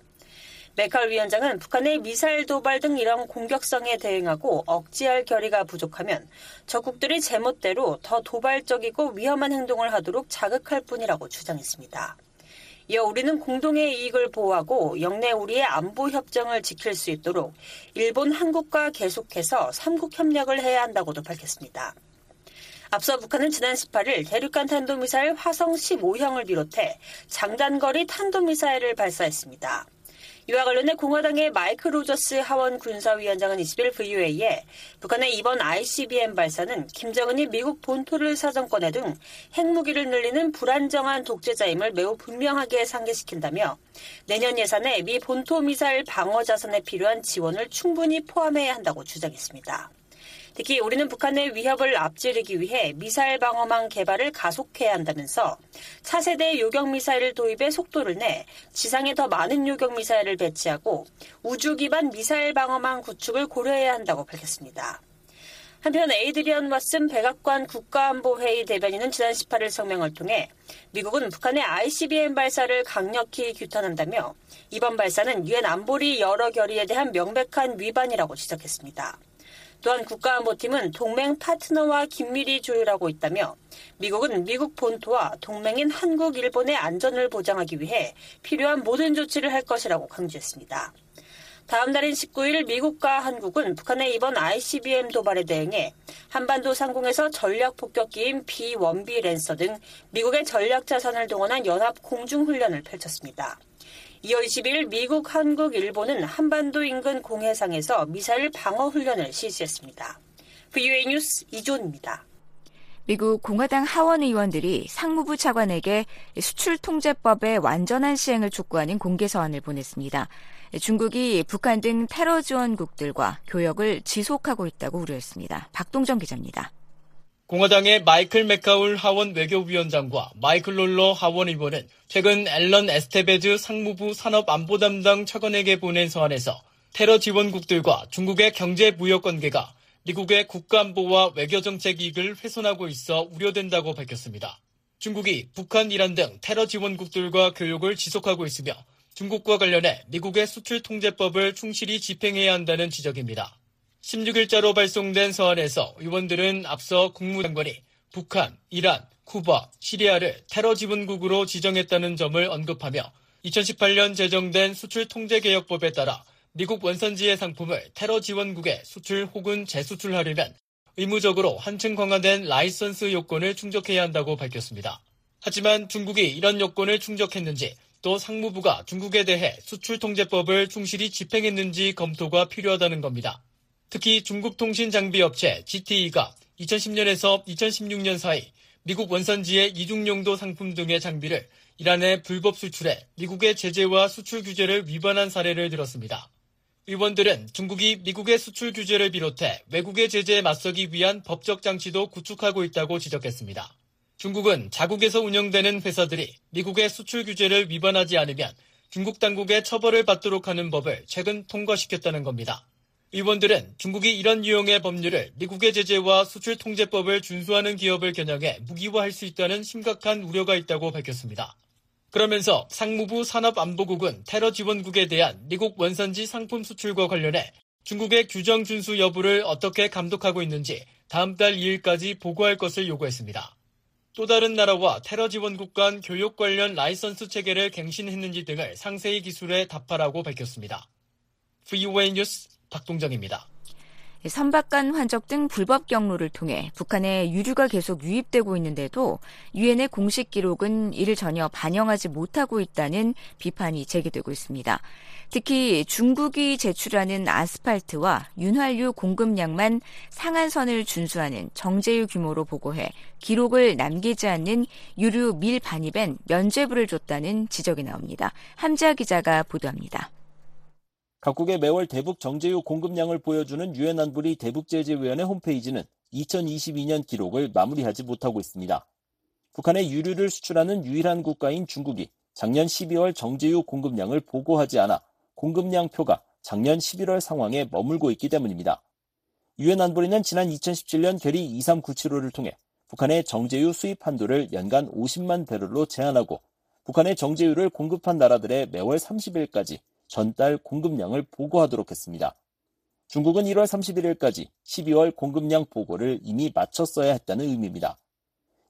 메칼 위원장은 북한의 미사일 도발 등 이런 공격성에 대응하고 억제할 결의가 부족하면 적국들이 제멋대로 더 도발적이고 위험한 행동을 하도록 자극할 뿐이라고 주장했습니다. 이어 우리는 공동의 이익을 보호하고 영내 우리의 안보 협정을 지킬 수 있도록 일본, 한국과 계속해서 삼국 협력을 해야 한다고도 밝혔습니다. 앞서 북한은 지난 18일 대륙간 탄도미사일 화성 15형을 비롯해 장단거리 탄도미사일을 발사했습니다. 이와 관련해 공화당의 마이크 로저스 하원 군사위원장은 20일 VOA에 북한의 이번 ICBM 발사는 김정은이 미국 본토를 사정권에 등 핵무기를 늘리는 불안정한 독재자임을 매우 분명하게 상기시킨다며 내년 예산에 미 본토 미사일 방어 자산에 필요한 지원을 충분히 포함해야 한다고 주장했습니다. 특히 우리는 북한의 위협을 앞지르기 위해 미사일 방어망 개발을 가속해야 한다면서 차세대 요격 미사일 도입에 속도를 내 지상에 더 많은 요격 미사일을 배치하고 우주 기반 미사일 방어망 구축을 고려해야 한다고 밝혔습니다. 한편 에이드리언 왓슨 백악관 국가안보회의 대변인은 지난 18일 성명을 통해 미국은 북한의 ICBM 발사를 강력히 규탄한다며 이번 발사는 유엔 안보리 여러 결의에 대한 명백한 위반이라고 지적했습니다. 또한 국가안보팀은 동맹 파트너와 긴밀히 조율하고 있다며 미국은 미국 본토와 동맹인 한국, 일본의 안전을 보장하기 위해 필요한 모든 조치를 할 것이라고 강조했습니다. 다음 달인 19일 미국과 한국은 북한의 이번 ICBM 도발에 대응해 한반도 상공에서 전략 폭격기인 B-1B 랜서 등 미국의 전략 자산을 동원한 연합 공중훈련을 펼쳤습니다. 이어 20일 미국, 한국, 일본은 한반도 인근 공해상에서 미사일 방어 훈련을 실시했습니다. VOA 뉴스 이존입니다. 미국 공화당 하원 의원들이 상무부 차관에게 수출 통제법의 완전한 시행을 촉구하는 공개 서한을 보냈습니다. 중국이 북한 등 테러 지원국들과 교역을 지속하고 있다고 우려했습니다. 박동정 기자입니다. 공화당의 마이클 맥카울 하원 외교위원장과 마이클 롤러 하원 의원은 최근 앨런 에스테베즈 상무부 산업안보 담당 차관에게 보낸 서한에서 테러 지원국들과 중국의 경제 무역 관계가 미국의 국가안보와 외교정책 이익을 훼손하고 있어 우려된다고 밝혔습니다. 중국이 북한, 이란 등 테러 지원국들과 교역을 지속하고 있으며 중국과 관련해 미국의 수출 통제법을 충실히 집행해야 한다는 지적입니다. 16일자로 발송된 서한에서 의원들은 앞서 국무장관이 북한, 이란, 쿠바, 시리아를 테러 지원국으로 지정했다는 점을 언급하며 2018년 제정된 수출 통제 개혁법에 따라 미국 원산지의 상품을 테러 지원국에 수출 혹은 재수출하려면 의무적으로 한층 강화된 라이선스 요건을 충족해야 한다고 밝혔습니다. 하지만 중국이 이런 요건을 충족했는지 또 상무부가 중국에 대해 수출 통제법을 충실히 집행했는지 검토가 필요하다는 겁니다. 특히 중국 통신 장비 업체 GTE가 2010년에서 2016년 사이 미국 원산지의 이중용도 상품 등의 장비를 이란에 불법 수출해 미국의 제재와 수출 규제를 위반한 사례를 들었습니다. 의원들은 중국이 미국의 수출 규제를 비롯해 외국의 제재에 맞서기 위한 법적 장치도 구축하고 있다고 지적했습니다. 중국은 자국에서 운영되는 회사들이 미국의 수출 규제를 위반하지 않으면 중국 당국의 처벌을 받도록 하는 법을 최근 통과시켰다는 겁니다. 의원들은 중국이 이런 유형의 법률을 미국의 제재와 수출 통제법을 준수하는 기업을 겨냥해 무기화할 수 있다는 심각한 우려가 있다고 밝혔습니다. 그러면서 상무부 산업안보국은 테러 지원국에 대한 미국 원산지 상품 수출과 관련해 중국의 규정 준수 여부를 어떻게 감독하고 있는지 다음 달 2일까지 보고할 것을 요구했습니다. 또 다른 나라와 테러 지원국 간 교육 관련 라이선스 체계를 갱신했는지 등을 상세히 기술에 답하라고 밝혔습니다. VOA 뉴스 박동정입니다. 선박간 환적 등 불법 경로를 통해 북한에 유류가 계속 유입되고 있는데도 유엔의 공식 기록은 이를 전혀 반영하지 못하고 있다는 비판이 제기되고 있습니다. 특히 중국이 제출하는 아스팔트와 윤활유 공급량만 상한선을 준수하는 정제유 규모로 보고해 기록을 남기지 않는 유류 밀 반입엔 면죄부를 줬다는 지적이 나옵니다. 함자 기자가 보도합니다. 각국의 매월 대북 정제유 공급량을 보여주는 유엔 안보리 대북제재위원회 홈페이지는 2022년 기록을 마무리하지 못하고 있습니다. 북한에 유류를 수출하는 유일한 국가인 중국이 작년 12월 정제유 공급량을 보고하지 않아 공급량표가 작년 11월 상황에 머물고 있기 때문입니다. 유엔 안보리는 지난 2017년 결의 2397호를 통해 북한의 정제유 수입 한도를 연간 50만 배럴로 제한하고 북한의 정제유를 공급한 나라들의 매월 30일까지 전달 공급량을 보고하도록 했습니다. 중국은 1월 31일까지 12월 공급량 보고를 이미 마쳤어야 했다는 의미입니다.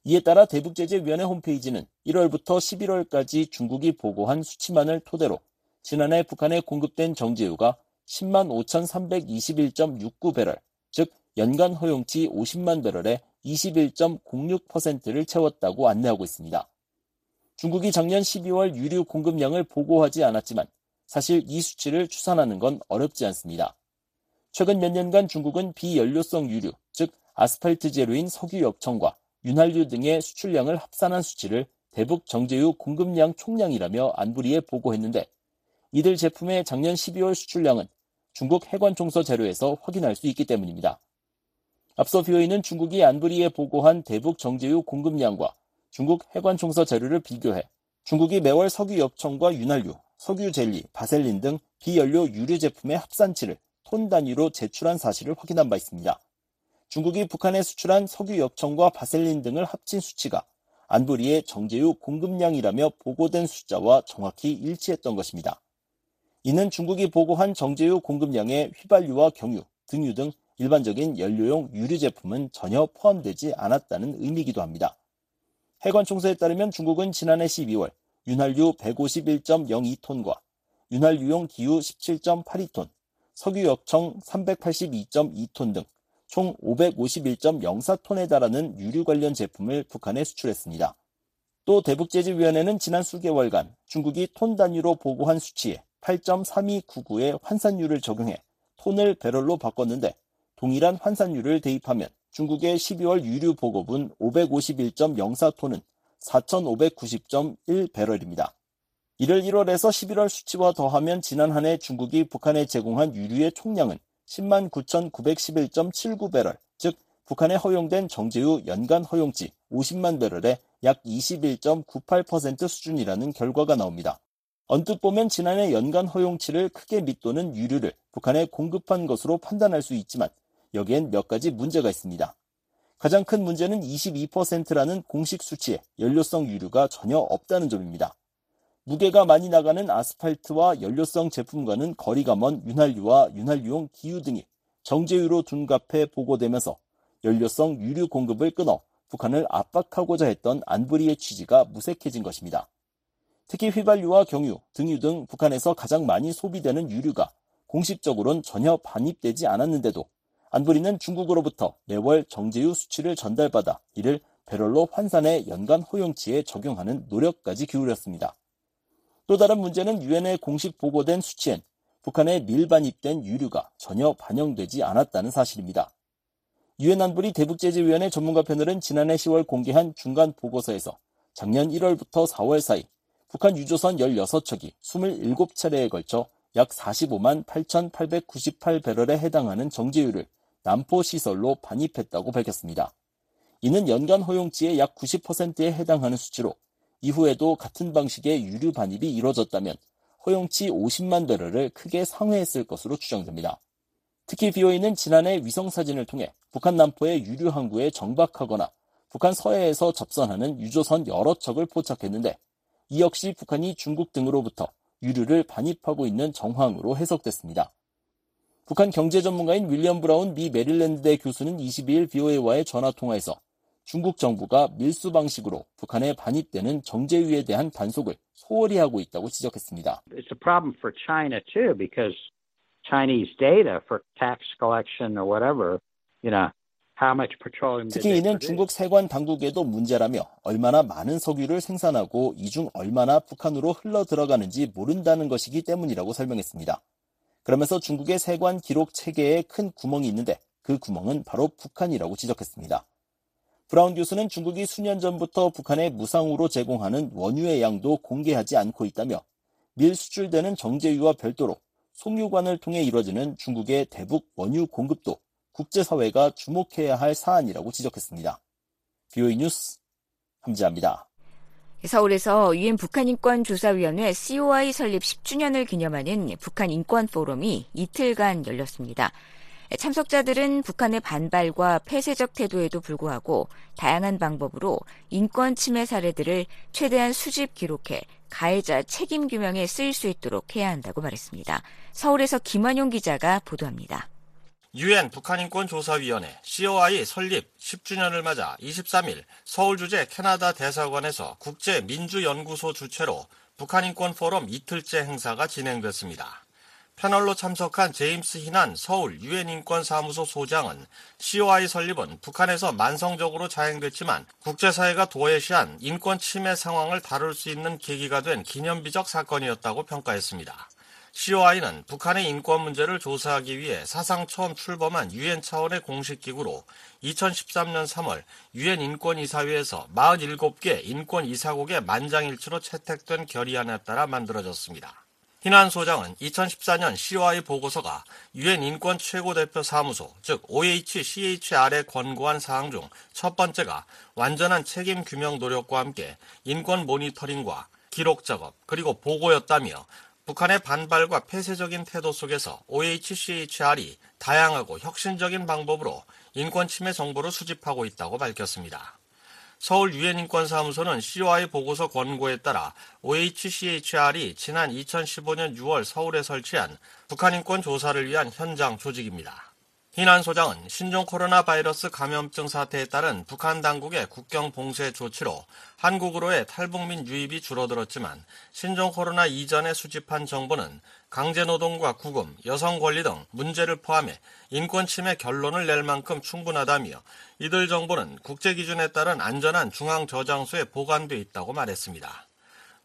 이에 따라 대북제재위원회 홈페이지는 1월부터 11월까지 중국이 보고한 수치만을 토대로 지난해 북한에 공급된 정제유가 10만 5,321.69배럴, 즉 연간 허용치 50만 배럴의 21.06%를 채웠다고 안내하고 있습니다. 중국이 작년 12월 유류 공급량을 보고하지 않았지만 사실 이 수치를 추산하는 건 어렵지 않습니다. 최근 몇 년간 중국은 비연료성 유류, 즉 아스팔트 재료인 석유 역청과 윤활유 등의 수출량을 합산한 수치를 대북 정제유 공급량 총량이라며 안부리에 보고했는데 이들 제품의 작년 12월 수출량은 중국 해관 총서 자료에서 확인할 수 있기 때문입니다. 앞서 비오이는 중국이 안부리에 보고한 대북 정제유 공급량과 중국 해관 총서 자료를 비교해 중국이 매월 석유 역청과 윤활유, 석유 젤리, 바셀린 등 비연료 유류 제품의 합산치를 톤 단위로 제출한 사실을 확인한 바 있습니다. 중국이 북한에 수출한 석유 역청과 바셀린 등을 합친 수치가 안부리의 정제유 공급량이라며 보고된 숫자와 정확히 일치했던 것입니다. 이는 중국이 보고한 정제유 공급량에 휘발유와 경유, 등유 등 일반적인 연료용 유류 제품은 전혀 포함되지 않았다는 의미이기도 합니다. 해관 총서에 따르면 중국은 지난해 12월 윤활유 151.02톤과 윤활유용 기유 17.82톤, 석유 역청 382.2톤 등 총 551.04톤에 달하는 유류 관련 제품을 북한에 수출했습니다. 또 대북제재위원회는 지난 수개월간 중국이 톤 단위로 보고한 수치에 8.3299의 환산율을 적용해 톤을 배럴로 바꿨는데 동일한 환산율을 대입하면 중국의 12월 유류 보급은 551.04톤은 4,590.1배럴입니다. 이를 1월에서 11월 수치와 더하면 지난 한 해 중국이 북한에 제공한 유류의 총량은 10만 9,911.79배럴, 즉 북한에 허용된 정제유 연간 허용치 50만 배럴의 약 21.98% 수준이라는 결과가 나옵니다. 언뜻 보면 지난해 연간 허용치를 크게 밑도는 유류를 북한에 공급한 것으로 판단할 수 있지만 여기엔 몇 가지 문제가 있습니다. 가장 큰 문제는 22%라는 공식 수치에 연료성 유류가 전혀 없다는 점입니다. 무게가 많이 나가는 아스팔트와 연료성 제품과는 거리가 먼 윤활유와 윤활유용 기유 등이 정제유로 둔갑해 보고되면서 연료성 유류 공급을 끊어 북한을 압박하고자 했던 안부리의 취지가 무색해진 것입니다. 특히 휘발유와 경유, 등유 등 북한에서 가장 많이 소비되는 유류가 공식적으로는 전혀 반입되지 않았는데도 안부리는 중국으로부터 매월 정제유 수치를 전달받아 이를 배럴로 환산해 연간 허용치에 적용하는 노력까지 기울였습니다. 또 다른 문제는 유엔에 공식 보고된 수치엔 북한에 밀반입된 유류가 전혀 반영되지 않았다는 사실입니다. 유엔 안보리 대북제재위원회 전문가 패널은 지난해 10월 공개한 중간 보고서에서 작년 1월부터 4월 사이 북한 유조선 16척이 27차례에 걸쳐 약 45만 8,898배럴에 해당하는 정제유를 남포시설로 반입했다고 밝혔습니다. 이는 연간 허용치의 약 90%에 해당하는 수치로 이후에도 같은 방식의 유류 반입이 이뤄졌다면 허용치 50만 배럴을 크게 상회했을 것으로 추정됩니다. 특히 BOE는 지난해 위성사진을 통해 북한 남포의 유류 항구에 정박하거나 북한 서해에서 접선하는 유조선 여러 척을 포착했는데 이 역시 북한이 중국 등으로부터 유류를 반입하고 있는 정황으로 해석됐습니다. 북한 경제 전문가인 윌리엄 브라운 미 메릴랜드대 교수는 22일 BOA와의 전화 통화에서 중국 정부가 밀수 방식으로 북한에 반입되는 정제유에 대한 단속을 소홀히 하고 있다고 지적했습니다. It's a problem for China too because Chinese data for tax collection or whatever, you know, 특히 이는 중국 세관 당국에도 문제라며 얼마나 많은 석유를 생산하고 이중 얼마나 북한으로 흘러 들어가는지 모른다는 것이기 때문이라고 설명했습니다. 그러면서 중국의 세관 기록 체계에 큰 구멍이 있는데 그 구멍은 바로 북한이라고 지적했습니다. 브라운 교수는 중국이 수년 전부터 북한에 무상으로 제공하는 원유의 양도 공개하지 않고 있다며 밀 수출되는 정제유와 별도로 송유관을 통해 이뤄지는 중국의 대북 원유 공급도 국제사회가 주목해야 할 사안이라고 지적했습니다. 비오이 뉴스 함지합니다. 서울에서 유엔 북한인권조사위원회 COI 설립 10주년을 기념하는 북한 인권 포럼이 이틀간 열렸습니다. 참석자들은 북한의 반발과 폐쇄적 태도에도 불구하고 다양한 방법으로 인권 침해 사례들을 최대한 수집 기록해 가해자 책임 규명에 쓰일 수 있도록 해야 한다고 말했습니다. 서울에서 김환용 기자가 보도합니다. 유엔 북한인권조사위원회 COI 설립 10주년을 맞아 23일 서울 주재 캐나다 대사관에서 국제민주연구소 주최로 북한인권 포럼 이틀째 행사가 진행됐습니다. 패널로 참석한 제임스 희난 서울 유엔인권사무소 소장은 COI 설립은 북한에서 만성적으로 자행됐지만 국제사회가 도외시한 인권 침해 상황을 다룰 수 있는 계기가 된 기념비적 사건이었다고 평가했습니다. COI는 북한의 인권 문제를 조사하기 위해 사상 처음 출범한 유엔 차원의 공식 기구로 2013년 3월 유엔 인권이사회에서 47개 인권 이사국의 만장일치로 채택된 결의안에 따라 만들어졌습니다. 희난 소장은 2014년 COI 보고서가 유엔 인권 최고대표 사무소, 즉 OHCHR에 권고한 사항 중 첫 번째가 완전한 책임 규명 노력과 함께 인권 모니터링과 기록 작업 그리고 보고였다며 북한의 반발과 폐쇄적인 태도 속에서 OHCHR이 다양하고 혁신적인 방법으로 인권 침해 정보를 수집하고 있다고 밝혔습니다. 서울 유엔 인권사무소는 COI 보고서 권고에 따라 OHCHR이 지난 2015년 6월 서울에 설치한 북한 인권 조사를 위한 현장 조직입니다. 희난 소장은 신종 코로나 바이러스 감염증 사태에 따른 북한 당국의 국경 봉쇄 조치로 한국으로의 탈북민 유입이 줄어들었지만 신종 코로나 이전에 수집한 정보는 강제노동과 구금, 여성 권리 등 문제를 포함해 인권 침해 결론을 낼 만큼 충분하다며 이들 정보는 국제 기준에 따른 안전한 중앙 저장소에 보관돼 있다고 말했습니다.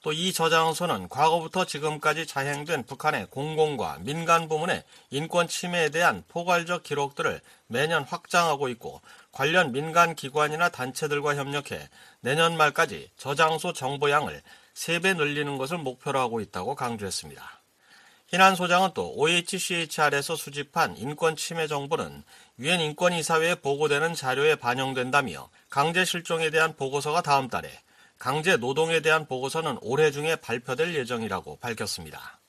또 이 저장소는 과거부터 지금까지 자행된 북한의 공공과 민간 부문의 인권 침해에 대한 포괄적 기록들을 매년 확장하고 있고 관련 민간 기관이나 단체들과 협력해 내년 말까지 저장소 정보양을 3배 늘리는 것을 목표로 하고 있다고 강조했습니다. 희난 소장은 또 OHCHR에서 수집한 인권 침해 정보는 유엔 인권이사회에 보고되는 자료에 반영된다며 강제 실종에 대한 보고서가 다음 달에 강제 노동에 대한 보고서는 올해 중에 발표될 예정이라고 밝혔습니다.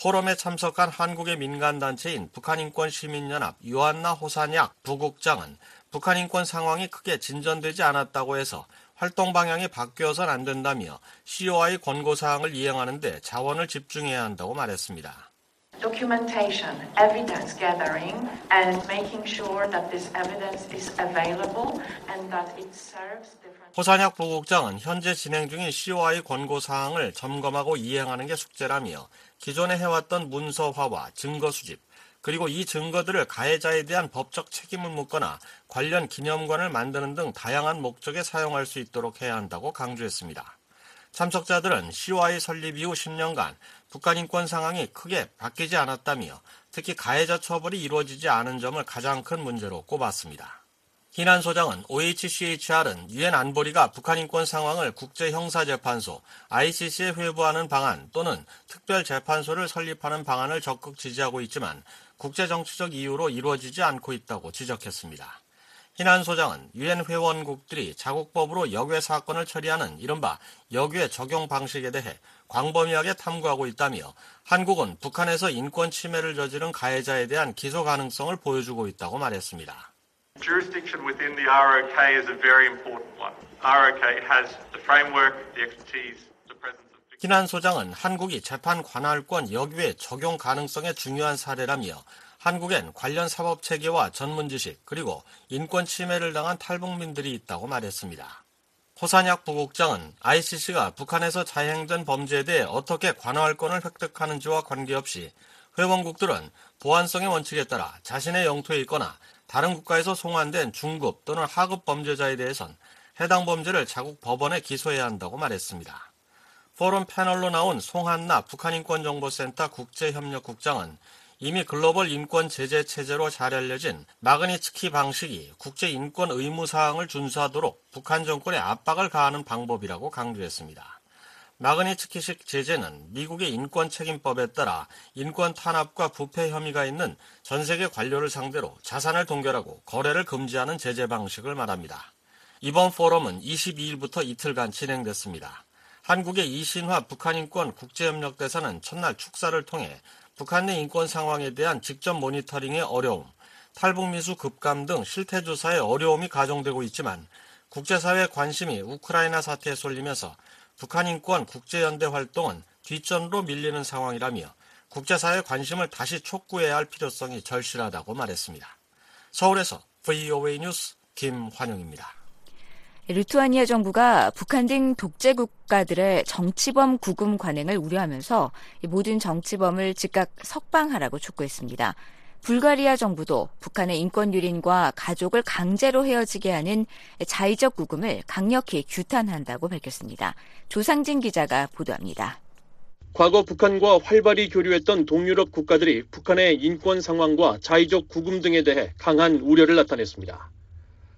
포럼에 참석한 한국의 민간단체인 북한인권시민연합 요한나 호산약 부국장은 북한인권 상황이 크게 진전되지 않았다고 해서 활동 방향이 바뀌어선 안 된다며 COI 권고사항을 이행하는 데 자원을 집중해야 한다고 말했습니다. documentation, evidence gathering, and making sure that this evidence is available and that it serves different. 호산혁 부국장은 현재 진행 중인 COI 권고 사항을 점검하고 이행하는 게 숙제라며 기존에 해왔던 문서화와 증거 수집, 그리고 이 증거들을 가해자에 대한 법적 책임을 묻거나 관련 기념관을 만드는 등 다양한 목적에 사용할 수 있도록 해야 한다고 강조했습니다. 참석자들은 COI 설립 이후 10년간 북한 인권 상황이 크게 바뀌지 않았다며 특히 가해자 처벌이 이루어지지 않은 점을 가장 큰 문제로 꼽았습니다. 희난 소장은 OHCHR은 유엔 안보리가 북한 인권 상황을 국제 형사 재판소 ICC에 회부하는 방안 또는 특별 재판소를 설립하는 방안을 적극 지지하고 있지만 국제 정치적 이유로 이루어지지 않고 있다고 지적했습니다. 희난 소장은 유엔 회원국들이 자국법으로 역외 사건을 처리하는 이른바 역외 적용 방식에 대해 광범위하게 탐구하고 있다며 한국은 북한에서 인권 침해를 저지른 가해자에 대한 기소 가능성을 보여주고 있다고 말했습니다. Jurisdiction within the ROK is a very important one. ROK has the framework, the expertise, the presence of 희난 소장은 한국이 재판 관할권 역외 적용 가능성의 중요한 사례라며 한국엔 관련 사법 체계와 전문 지식 그리고 인권 침해를 당한 탈북민들이 있다고 말했습니다. 호산약 부국장은 ICC가 북한에서 자행된 범죄에 대해 어떻게 관할권을 획득하는지와 관계없이 회원국들은 보안성의 원칙에 따라 자신의 영토에 있거나 다른 국가에서 송환된 중급 또는 하급 범죄자에 대해선 해당 범죄를 자국 법원에 기소해야 한다고 말했습니다. 포럼 패널로 나온 송한나 북한인권정보센터 국제협력국장은 이미 글로벌 인권 제재 체제로 잘 알려진 마그니츠키 방식이 국제 인권 의무 사항을 준수하도록 북한 정권에 압박을 가하는 방법이라고 강조했습니다. 마그니츠키식 제재는 미국의 인권 책임법에 따라 인권 탄압과 부패 혐의가 있는 전 세계 관료를 상대로 자산을 동결하고 거래를 금지하는 제재 방식을 말합니다. 이번 포럼은 22일부터 이틀간 진행됐습니다. 한국의 이신화 북한인권 국제협력대사는 첫날 축사를 통해 북한 내 인권 상황에 대한 직접 모니터링의 어려움, 탈북미수 급감 등 실태조사에 어려움이 가중되고 있지만 국제사회 관심이 우크라이나 사태에 쏠리면서 북한인권 국제연대 활동은 뒷전으로 밀리는 상황이라며 국제사회 관심을 다시 촉구해야 할 필요성이 절실하다고 말했습니다. 서울에서 VOA 뉴스 김환영입니다. 리투아니아 정부가 북한 등 독재 국가들의 정치범 구금 관행을 우려하면서 모든 정치범을 즉각 석방하라고 촉구했습니다. 불가리아 정부도 북한의 인권 유린과 가족을 강제로 헤어지게 하는 자의적 구금을 강력히 규탄한다고 밝혔습니다. 조상진 기자가 보도합니다. 과거 북한과 활발히 교류했던 동유럽 국가들이 북한의 인권 상황과 자의적 구금 등에 대해 강한 우려를 나타냈습니다.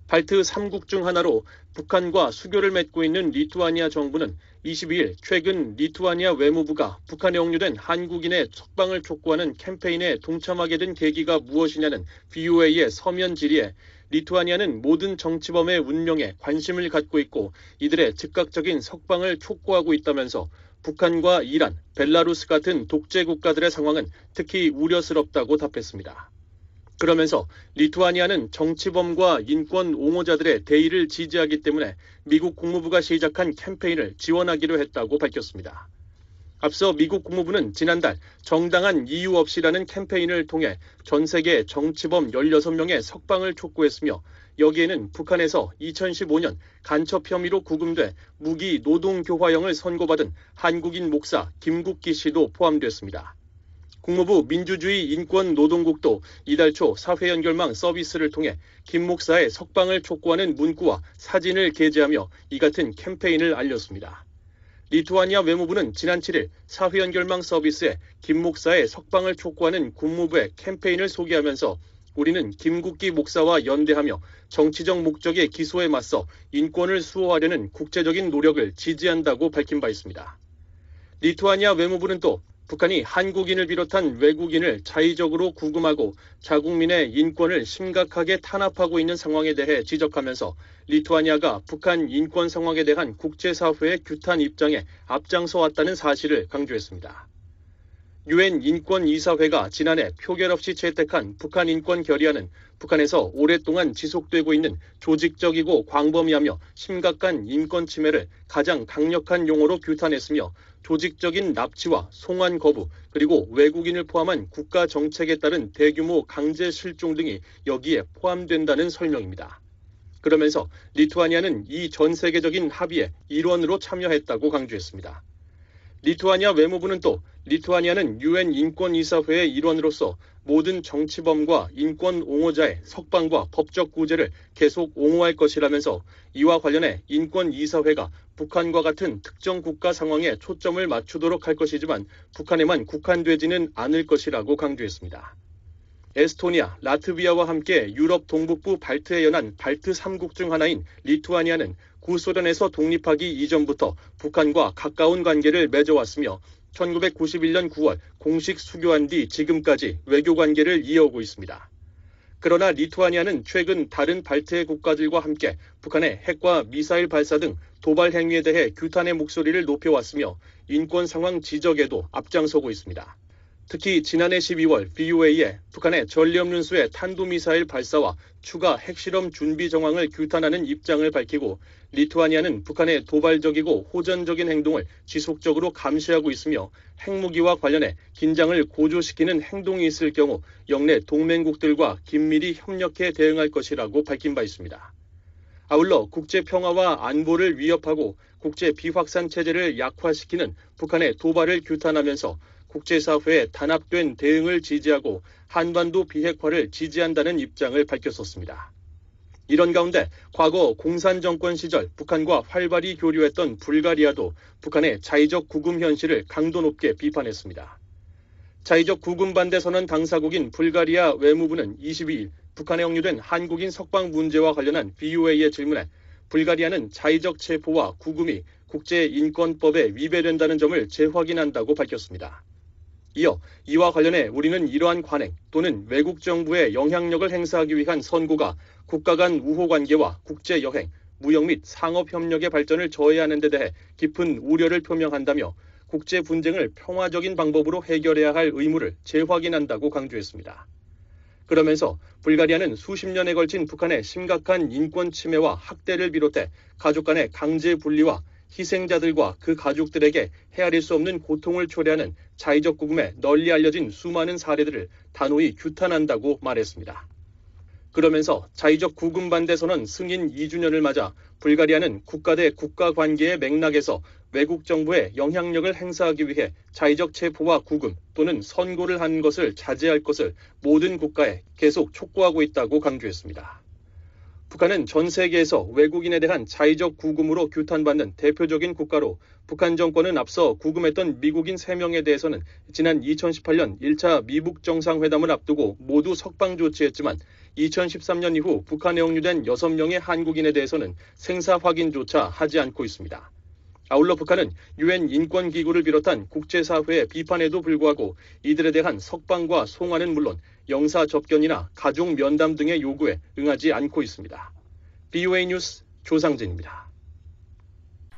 발트 3국 중 하나로 북한과 수교를 맺고 있는 리투아니아 정부는 22일 최근 리투아니아 외무부가 북한에 억류된 한국인의 석방을 촉구하는 캠페인에 동참하게 된 계기가 무엇이냐는 VOA의 서면 질의에 리투아니아는 모든 정치범의 운명에 관심을 갖고 있고 이들의 즉각적인 석방을 촉구하고 있다면서 북한과 이란, 벨라루스 같은 독재 국가들의 상황은 특히 우려스럽다고 답했습니다. 그러면서 리투아니아는 정치범과 인권 옹호자들의 대의를 지지하기 때문에 미국 국무부가 시작한 캠페인을 지원하기로 했다고 밝혔습니다. 앞서 미국 국무부는 지난달 정당한 이유 없이라는 캠페인을 통해 전 세계 정치범 16명의 석방을 촉구했으며 여기에는 북한에서 2015년 간첩 혐의로 구금돼 무기 노동 교화형을 선고받은 한국인 목사 김국기 씨도 포함됐습니다. 국무부 민주주의 인권 노동국도 이달 초 사회 연결망 서비스를 통해 김 목사의 석방을 촉구하는 문구와 사진을 게재하며 이 같은 캠페인을 알렸습니다. 리투아니아 외무부는 지난 7일 사회 연결망 서비스에 김 목사의 석방을 촉구하는 국무부의 캠페인을 소개하면서 우리는 김국기 목사와 연대하며 정치적 목적의 기소에 맞서 인권을 수호하려는 국제적인 노력을 지지한다고 밝힌 바 있습니다. 리투아니아 외무부는 또 북한이 한국인을 비롯한 외국인을 자의적으로 구금하고 자국민의 인권을 심각하게 탄압하고 있는 상황에 대해 지적하면서 리투아니아가 북한 인권 상황에 대한 국제사회의 규탄 입장에 앞장서 왔다는 사실을 강조했습니다. 유엔 인권이사회가 지난해 표결 없이 채택한 북한 인권 결의안은 북한에서 오랫동안 지속되고 있는 조직적이고 광범위하며 심각한 인권 침해를 가장 강력한 용어로 규탄했으며 조직적인 납치와 송환 거부 그리고 외국인을 포함한 국가 정책에 따른 대규모 강제 실종 등이 여기에 포함된다는 설명입니다. 그러면서 리투아니아는 이 전 세계적인 합의의 일원으로 참여했다고 강조했습니다. 리투아니아 외무부는 또 리투아니아는 유엔 인권이사회의 일원으로서 모든 정치범과 인권 옹호자의 석방과 법적 구제를 계속 옹호할 것이라면서 이와 관련해 인권이사회가 북한과 같은 특정 국가 상황에 초점을 맞추도록 할 것이지만 북한에만 국한되지는 않을 것이라고 강조했습니다. 에스토니아, 라트비아와 함께 유럽 동북부 발트에 연한 발트 3국 중 하나인 리투아니아는 구소련에서 독립하기 이전부터 북한과 가까운 관계를 맺어왔으며 1991년 9월 공식 수교한 뒤 지금까지 외교 관계를 이어오고 있습니다. 그러나 리투아니아는 최근 다른 발트해 국가들과 함께 북한의 핵과 미사일 발사 등 도발 행위에 대해 규탄의 목소리를 높여왔으며 인권 상황 지적에도 앞장서고 있습니다. 특히 지난해 12월 BOA에 북한의 전리없는 수의 탄도미사일 발사와 추가 핵실험 준비 정황을 규탄하는 입장을 밝히고 리투아니아는 북한의 도발적이고 호전적인 행동을 지속적으로 감시하고 있으며 핵무기와 관련해 긴장을 고조시키는 행동이 있을 경우 영내 동맹국들과 긴밀히 협력해 대응할 것이라고 밝힌 바 있습니다. 아울러 국제 평화와 안보를 위협하고 국제 비확산 체제를 약화시키는 북한의 도발을 규탄하면서 국제사회에 단합된 대응을 지지하고 한반도 비핵화를 지지한다는 입장을 밝혔었습니다. 이런 가운데 과거 공산 정권 시절 북한과 활발히 교류했던 불가리아도 북한의 자의적 구금 현실을 강도 높게 비판했습니다. 자의적 구금 반대 선언 당사국인 불가리아 외무부는 22일 북한에 억류된 한국인 석방 문제와 관련한 BOA의 질문에 불가리아는 자의적 체포와 구금이 국제인권법에 위배된다는 점을 재확인한다고 밝혔습니다. 이어 이와 관련해 우리는 이러한 관행 또는 외국 정부의 영향력을 행사하기 위한 선고가 국가 간 우호 관계와 국제 여행 무역 및 상업 협력의 발전을 저해하는 데 대해 깊은 우려를 표명한다며 국제 분쟁을 평화적인 방법으로 해결해야 할 의무를 재확인한다고 강조했습니다. 그러면서 불가리아는 수십 년에 걸친 북한의 심각한 인권 침해와 학대를 비롯해 가족 간의 강제 분리와 희생자들과 그 가족들에게 헤아릴 수 없는 고통을 초래하는 자의적 구금에 널리 알려진 수많은 사례들을 단호히 규탄한다고 말했습니다. 그러면서 자의적 구금 반대 선언 승인 2주년을 맞아 불가리아는 국가 대 국가 관계의 맥락에서 외국 정부의 영향력을 행사하기 위해 자의적 체포와 구금 또는 선고를 한 것을 자제할 것을 모든 국가에 계속 촉구하고 있다고 강조했습니다. 북한은 전 세계에서 외국인에 대한 자의적 구금으로 규탄받는 대표적인 국가로 북한 정권은 앞서 구금했던 미국인 3명에 대해서는 지난 2018년 1차 미북 정상회담을 앞두고 모두 석방 조치했지만 2013년 이후 북한에 억류된 6명의 한국인에 대해서는 생사 확인조차 하지 않고 있습니다. 아울러 북한은 유엔 인권기구를 비롯한 국제사회의 비판에도 불구하고 이들에 대한 석방과 송환은 물론 영사 접견이나 가족 면담 등의 요구에 응하지 않고 있습니다. BOA 뉴스 조상진입니다.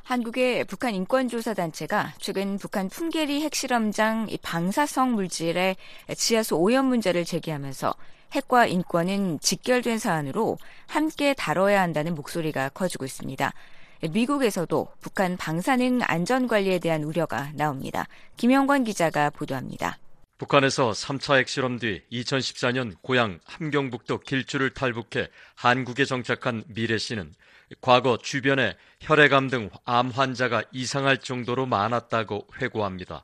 한국의 북한 인권조사단체가 최근 북한 풍계리 핵실험장 방사성 물질의 지하수 오염 문제를 제기하면서 핵과 인권은 직결된 사안으로 함께 다뤄야 한다는 목소리가 커지고 있습니다. 미국에서도 북한 방사능 안전관리에 대한 우려가 나옵니다. 김영관 기자가 보도합니다. 북한에서 3차 핵실험 뒤 2014년 고향 함경북도 길주를 탈북해 한국에 정착한 미래 씨는 과거 주변에 혈액암 등 암 환자가 이상할 정도로 많았다고 회고합니다.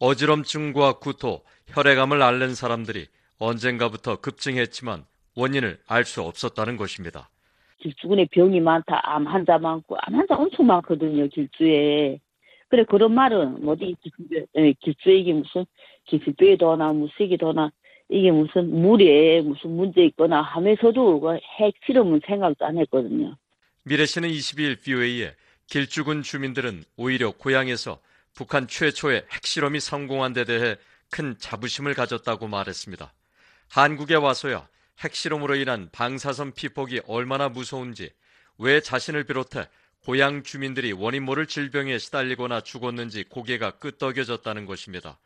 어지럼증과 구토, 혈액암을 앓는 사람들이 언젠가부터 급증했지만 원인을 알 수 없었다는 것입니다. 길주군에 병이 많다, 암 환자 많고, 암 환자 엄청 많거든요, 길주에. 그래, 그런 말은, 뭐지, 길주에, 길주에 이게 무슨, 기피뼈에도나, 무색이도나, 이게 무슨 물에 무슨 문제 있거나 하면서도 그핵 실험은 생각도 안 했거든요. 미래 씨는 22일 BOA에 길주군 주민들은 오히려 고향에서 북한 최초의 핵실험이 성공한 데 대해 큰 자부심을 가졌다고 말했습니다. 한국에 와서야 핵실험으로 인한 방사선 피폭이 얼마나 무서운지 왜 자신을 비롯해 고향 주민들이 원인 모를 질병에 시달리거나 죽었는지 고개가 끄덕여졌다는 것입니다.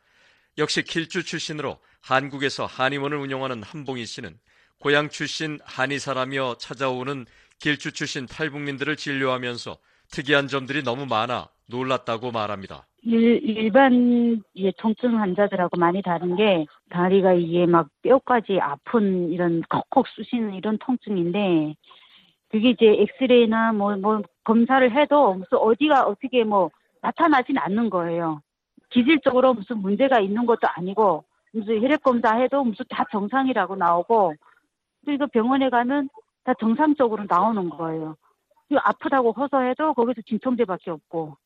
역시 길주 출신으로 한국에서 한의원을 운영하는 한봉희 씨는 고향 출신 한의사라며 찾아오는 길주 출신 탈북민들을 진료하면서 특이한 점들이 너무 많아 놀랐다고 말합니다. 일, 반 통증 환자들하고 많이 다른 게 다리가 이게 막 뼈까지 아픈 이런 콕콕 쑤시는 이런 통증인데 그게 이제 엑스레이나 뭐, 뭐 검사를 해도 무슨 어디가 어떻게 뭐 나타나진 않는 거예요. 기질적으로 무슨 문제가 있는 것도 아니고 무슨 혈액 검사해도 무슨 다 정상이라고 나오고 그리고 병원에 가면 다 정상적으로 나오는 거예요. 아프다고 호소해도 거기서 진통제밖에 없고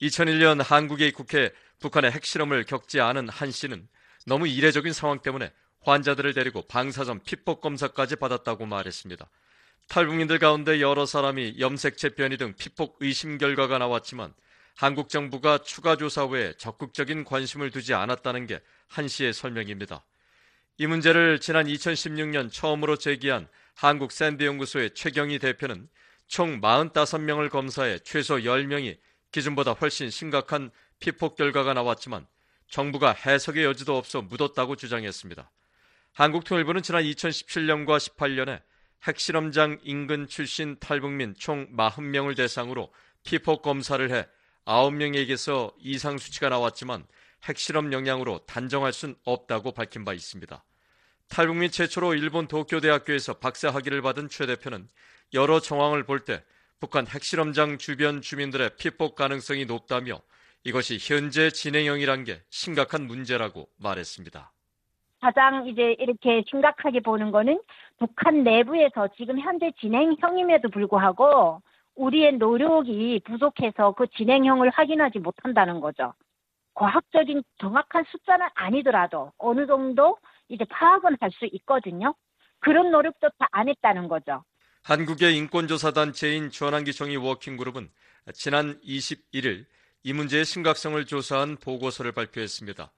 2001년 한국에 입국해 북한의 핵실험을 겪지 않은 한 씨는 너무 이례적인 상황 때문에 환자들을 데리고 방사선 피폭 검사까지 받았다고 말했습니다. 탈북민들 가운데 여러 사람이 염색체 변이 등 피폭 의심 결과가 나왔지만 한국 정부가 추가 조사 외에 적극적인 관심을 두지 않았다는 게 한 씨의 설명입니다. 이 문제를 지난 2016년 처음으로 제기한 한국 샌드 연구소의 최경희 대표는 총 45명을 검사해 최소 10명이 기준보다 훨씬 심각한 피폭 결과가 나왔지만 정부가 해석의 여지도 없어 묻었다고 주장했습니다. 한국통일부는 지난 2017년과 18년에 핵실험장 인근 출신 탈북민 총 40명을 대상으로 피폭 검사를 해 9명에게서 이상 수치가 나왔지만 핵실험 영향으로 단정할 순 없다고 밝힌 바 있습니다. 탈북민 최초로 일본 도쿄대학교에서 박사 학위를 받은 최 대표는 여러 정황을 볼 때 북한 핵실험장 주변 주민들의 피폭 가능성이 높다며 이것이 현재 진행형이란 게 심각한 문제라고 말했습니다. 가장 이제 이렇게 심각하게 보는 거는 북한 내부에서 지금 현재 진행형임에도 불구하고 우리의 노력이 부족해서 그 진행형을 확인하지 못한다는 거죠. 과학적인 정확한 숫자는 아니더라도 어느 정도 이제 파악은 할 수 있거든요. 그런 노력도 다 안 했다는 거죠. 한국의 인권조사단체인 전환기청이 워킹그룹은 지난 21일 이 문제의 심각성을 조사한 보고서를 발표했습니다.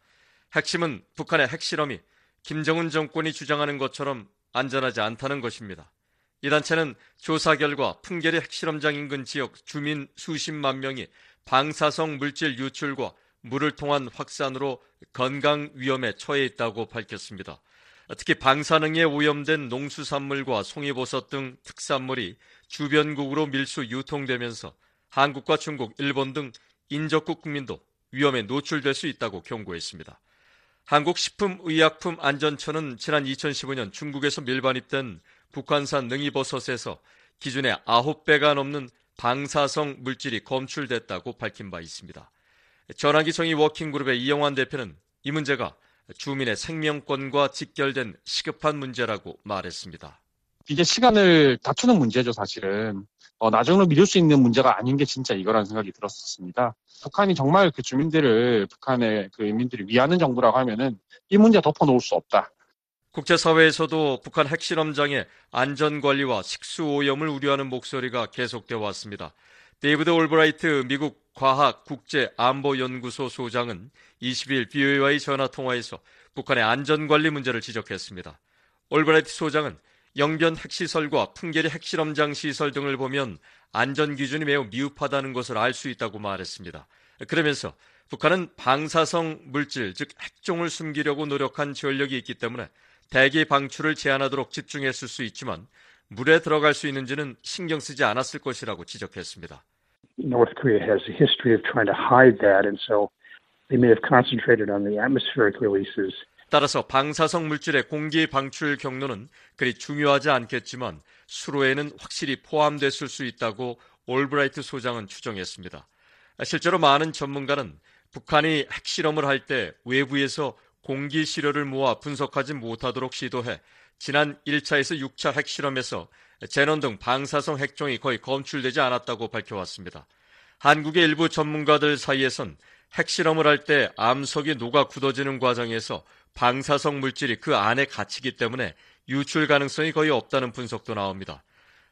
핵심은 북한의 핵실험이 김정은 정권이 주장하는 것처럼 안전하지 않다는 것입니다. 이 단체는 조사 결과 풍계리 핵실험장 인근 지역 주민 수십만 명이 방사성 물질 유출과 물을 통한 확산으로 건강 위험에 처해 있다고 밝혔습니다. 특히 방사능에 오염된 농수산물과 송이버섯 등 특산물이 주변국으로 밀수 유통되면서 한국과 중국, 일본 등 인접국 국민도 위험에 노출될 수 있다고 경고했습니다. 한국식품의약품안전처는 지난 2015년 중국에서 밀반입된 북한산 능이버섯에서 기준의 9배가 넘는 방사성 물질이 검출됐다고 밝힌 바 있습니다. 전화기 성의 워킹그룹의 이영환 대표는 이 문제가 주민의 생명권과 직결된 시급한 문제라고 말했습니다. 이제 시간을 다투는 문제죠, 사실은. 어, 나중으로 미룰 수 있는 문제가 아닌 게 진짜 이거라는 생각이 들었었습니다. 북한이 정말 그 주민들을, 북한의 그 인민들이 위하는 정부라고 하면은 이 문제 덮어놓을 수 없다. 국제사회에서도 북한 핵실험장의 안전관리와 식수오염을 우려하는 목소리가 계속되어 왔습니다. 데이비드 올브라이트 미국 과학국제안보연구소 소장은 20일 VOA와의 전화통화에서 북한의 안전관리 문제를 지적했습니다. 올브라이트 소장은 영변 핵시설과 풍계리 핵실험장 시설 등을 보면 안전 기준이 매우 미흡하다는 것을 알 수 있다고 말했습니다. 그러면서 북한은 방사성 물질, 즉 핵종을 숨기려고 노력한 전력이 있기 때문에 대기 방출을 제한하도록 집중했을 수 있지만 물에 들어갈 수 있는지는 신경 쓰지 않았을 것이라고 지적했습니다. North Korea has a history of trying to hide that, and so they may have concentrated on the atmospheric releases. 따라서 방사성 물질의 공기 방출 경로는 그리 중요하지 않겠지만 수로에는 확실히 포함됐을 수 있다고 올브라이트 소장은 추정했습니다. 실제로 많은 전문가는 북한이 핵실험을 할 때 외부에서 공기 시료를 모아 분석하지 못하도록 시도해 지난 1차에서 6차 핵실험에서 제논 등 방사성 핵종이 거의 검출되지 않았다고 밝혀왔습니다. 한국의 일부 전문가들 사이에선 핵실험을 할 때 암석이 녹아 굳어지는 과정에서 방사성 물질이 그 안에 갇히기 때문에 유출 가능성이 거의 없다는 분석도 나옵니다.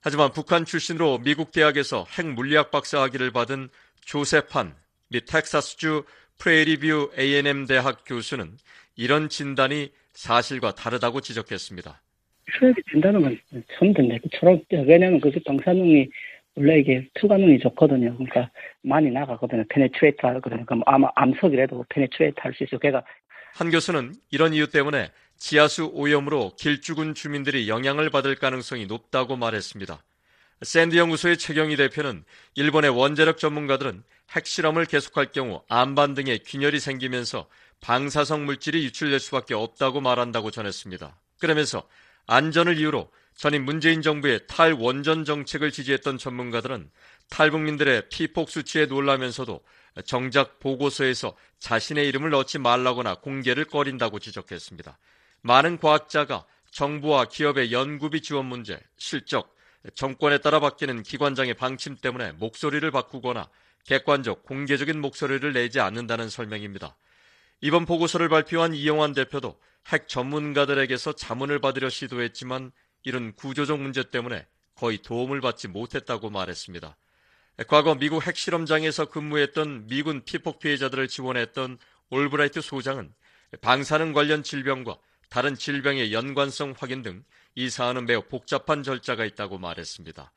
하지만 북한 출신으로 미국 대학에서 핵 물리학 박사 학위를 받은 조셉 한 미 텍사스주 프레이리뷰 A&M 대학 교수는 이런 진단이 사실과 다르다고 지적했습니다. 수액이 된다는 건 처음 듣네. 초록, 왜냐면 그게 방사능이 원래 이게 투과능이 좋거든요. 그러니까 많이 나가거든요. penetrate 하거든요. 그럼 아마 암석이라도 penetrate 할 수 있어. 걔가 한 교수는 이런 이유 때문에 지하수 오염으로 길주군 주민들이 영향을 받을 가능성이 높다고 말했습니다. 샌드 연구소의 최경희 대표는 일본의 원자력 전문가들은 핵실험을 계속할 경우 암반 등의 균열이 생기면서 방사성 물질이 유출될 수밖에 없다고 말한다고 전했습니다. 그러면서 안전을 이유로 전임 문재인 정부의 탈원전 정책을 지지했던 전문가들은 탈북민들의 피폭 수치에 놀라면서도 정작 보고서에서 자신의 이름을 넣지 말라거나 공개를 꺼린다고 지적했습니다. 많은 과학자가 정부와 기업의 연구비 지원 문제, 실적, 정권에 따라 바뀌는 기관장의 방침 때문에 목소리를 바꾸거나 객관적, 공개적인 목소리를 내지 않는다는 설명입니다. 이번 보고서를 발표한 이영환 대표도 핵 전문가들에게서 자문을 받으려 시도했지만 이런 구조적 문제 때문에 거의 도움을 받지 못했다고 말했습니다. 과거 미국 핵실험장에서 근무했던 미군 피폭 피해자들을 지원했던 올브라이트 소장은 방사능 관련 질병과 다른 질병의 연관성 확인 등 이 사안은 매우 복잡한 절차가 있다고 말했습니다.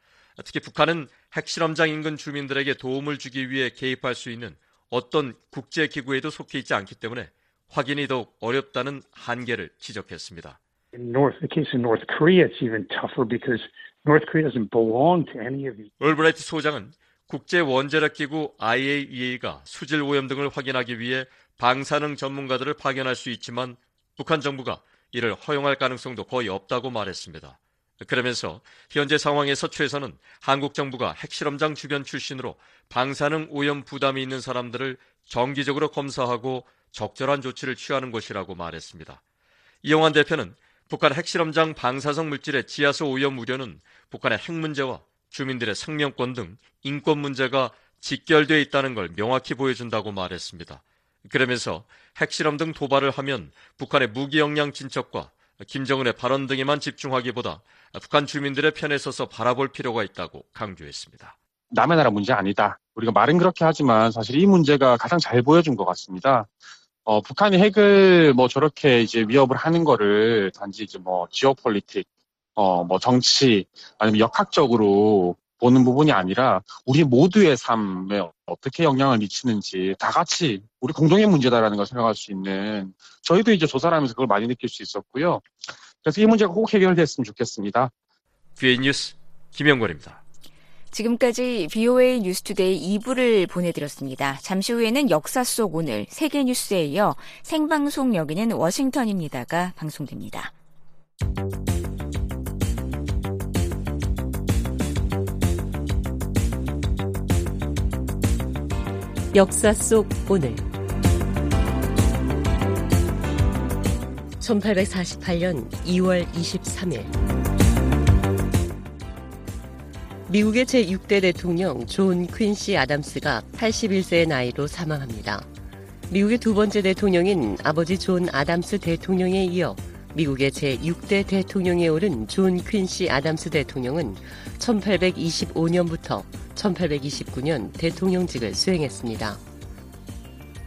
특히 북한은 핵실험장 인근 주민들에게 도움을 주기 위해 개입할 수 있는 어떤 국제기구에도 속해 있지 않기 때문에 확인이 더욱 어렵다는 한계를 지적했습니다. In North, the case in North Korea, it's even tougher because North Korea doesn't belong to any of these. 올브라이트 소장은 국제 원자력 기구 IAEA가 수질 오염 등을 확인하기 위해 방사능 전문가들을 파견할 수 있지만 북한 정부가 이를 허용할 가능성도 거의 없다고 말했습니다. 그러면서 현재 상황에서 최선은 한국 정부가 핵실험장 주변 출신으로 방사능 오염 부담이 있는 사람들을 정기적으로 검사하고 적절한 조치를 취하는 것이라고 말했습니다. 이영환 대표는 북한 핵실험장 방사성 물질의 지하수 오염 우려는 북한의 핵 문제와 주민들의 생명권 등 인권 문제가 직결되어 있다는 걸 명확히 보여준다고 말했습니다. 그러면서 핵실험 등 도발을 하면 북한의 무기 역량 진척과 김정은의 발언 등에만 집중하기보다 북한 주민들의 편에 서서 바라볼 필요가 있다고 강조했습니다. 남의 나라 문제 아니다. 우리가 말은 그렇게 하지만 사실 이 문제가 가장 잘 보여준 것 같습니다. 어, 북한이 핵을 뭐 저렇게 이제 위협을 하는 거를 단지 이제 뭐 지역 politic 어, 뭐 정치 아니면 역학적으로 보는 부분이 아니라 우리 모두의 삶에 어떻게 영향을 미치는지 다 같이 우리 공동의 문제다라는 걸 생각할 수 있는 저희도 이제 조사를 하면서 그걸 많이 느낄 수 있었고요. 그래서 이 문제가 꼭 해결됐으면 좋겠습니다. VOA 뉴스 김영권입니다. 지금까지 VOA 뉴스투데이 2부를 보내드렸습니다. 잠시 후에는 역사 속 오늘 세계 뉴스에 이어 생방송 여기는 워싱턴입니다가 방송됩니다. 역사 속 오늘 1848년 2월 23일 미국의 제6대 대통령 존 퀸시 아담스가 81세의 나이로 사망합니다. 미국의 두 번째 대통령인 아버지 존 아담스 대통령에 이어 미국의 제6대 대통령에 오른 존 퀸시 아담스 대통령은 1825년부터 1829년 대통령직을 수행했습니다.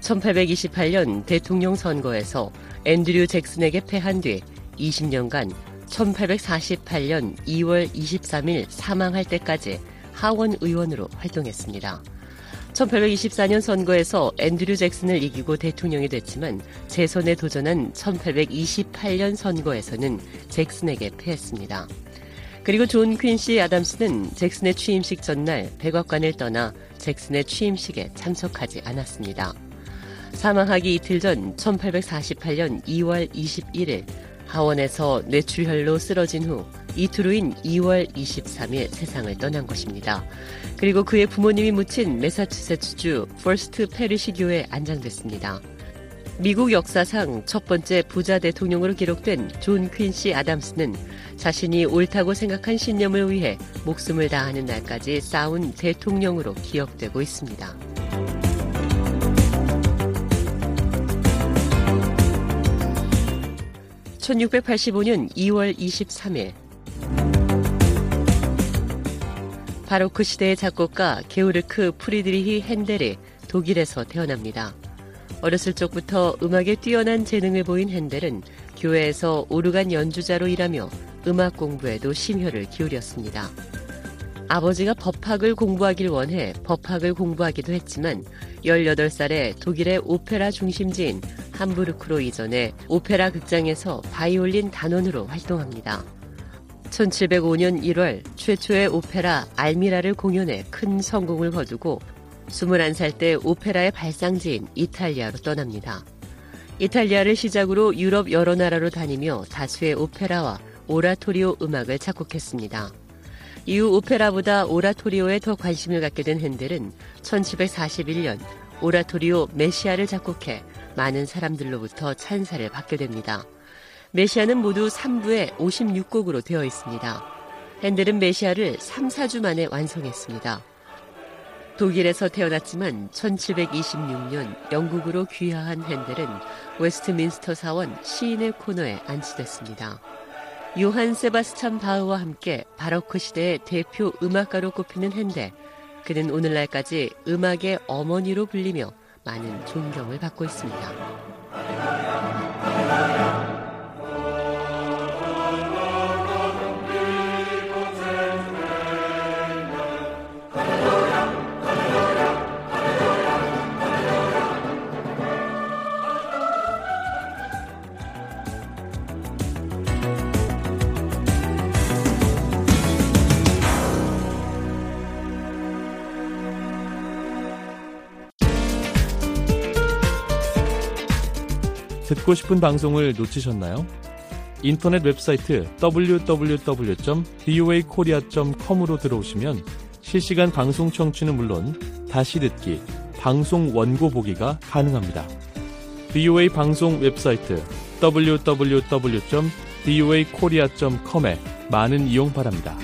1828년 대통령 선거에서 앤드류 잭슨에게 패한 뒤 20년간 1848년 2월 23일 사망할 때까지 하원 의원으로 활동했습니다. 1824년 선거에서 앤드류 잭슨을 이기고 대통령이 됐지만 재선에 도전한 1828년 선거에서는 잭슨에게 패했습니다. 그리고 존 퀸시 아담스는 잭슨의 취임식 전날 백악관을 떠나 잭슨의 취임식에 참석하지 않았습니다. 사망하기 이틀 전 1848년 2월 21일 하원에서 뇌출혈로 쓰러진 후 이틀 후인 2월 23일 세상을 떠난 것입니다. 그리고 그의 부모님이 묻힌 메사추세츠주 퍼스트 패리시 교회에 안장됐습니다. 미국 역사상 첫 번째 부자 대통령으로 기록된 존 퀸시 아담스는 자신이 옳다고 생각한 신념을 위해 목숨을 다하는 날까지 싸운 대통령으로 기억되고 있습니다. 1685년 2월 23일 바로크 시대의 작곡가 게우르크 프리드리히 핸델이 독일에서 태어납니다. 어렸을 적부터 음악에 뛰어난 재능을 보인 핸델은 교회에서 오르간 연주자로 일하며 음악 공부에도 심혈을 기울였습니다. 아버지가 법학을 공부하길 원해 법학을 공부하기도 했지만 18살에 독일의 오페라 중심지인 함부르크로 이전해 오페라 극장에서 바이올린 단원으로 활동합니다. 1705년 1월 최초의 오페라 알미라를 공연해 큰 성공을 거두고 21살 때 오페라의 발상지인 이탈리아로 떠납니다. 이탈리아를 시작으로 유럽 여러 나라로 다니며 다수의 오페라와 오라토리오 음악을 작곡했습니다. 이후 오페라보다 오라토리오에 더 관심을 갖게 된 핸델은 1741년 오라토리오 메시아를 작곡해 많은 사람들로부터 찬사를 받게 됩니다. 메시아는 모두 3부에 56곡으로 되어 있습니다. 핸델은 메시아를 3, 4주 만에 완성했습니다. 독일에서 태어났지만 1726년 영국으로 귀화한 핸델은 웨스트민스터 사원 시인의 코너에 안치됐습니다. 요한 세바스찬 바흐와 함께 바로크 시대의 대표 음악가로 꼽히는 핸델. 그는 오늘날까지 음악의 어머니로 불리며 많은 존경을 받고 있습니다. 듣고 싶은 방송을 놓치셨나요? 인터넷 웹사이트 www.voakorea.com으로 들어오시면 실시간 방송 청취는 물론 다시 듣기, 방송 원고 보기가 가능합니다. VOA 방송 웹사이트 www.voakorea.com에 많은 이용 바랍니다.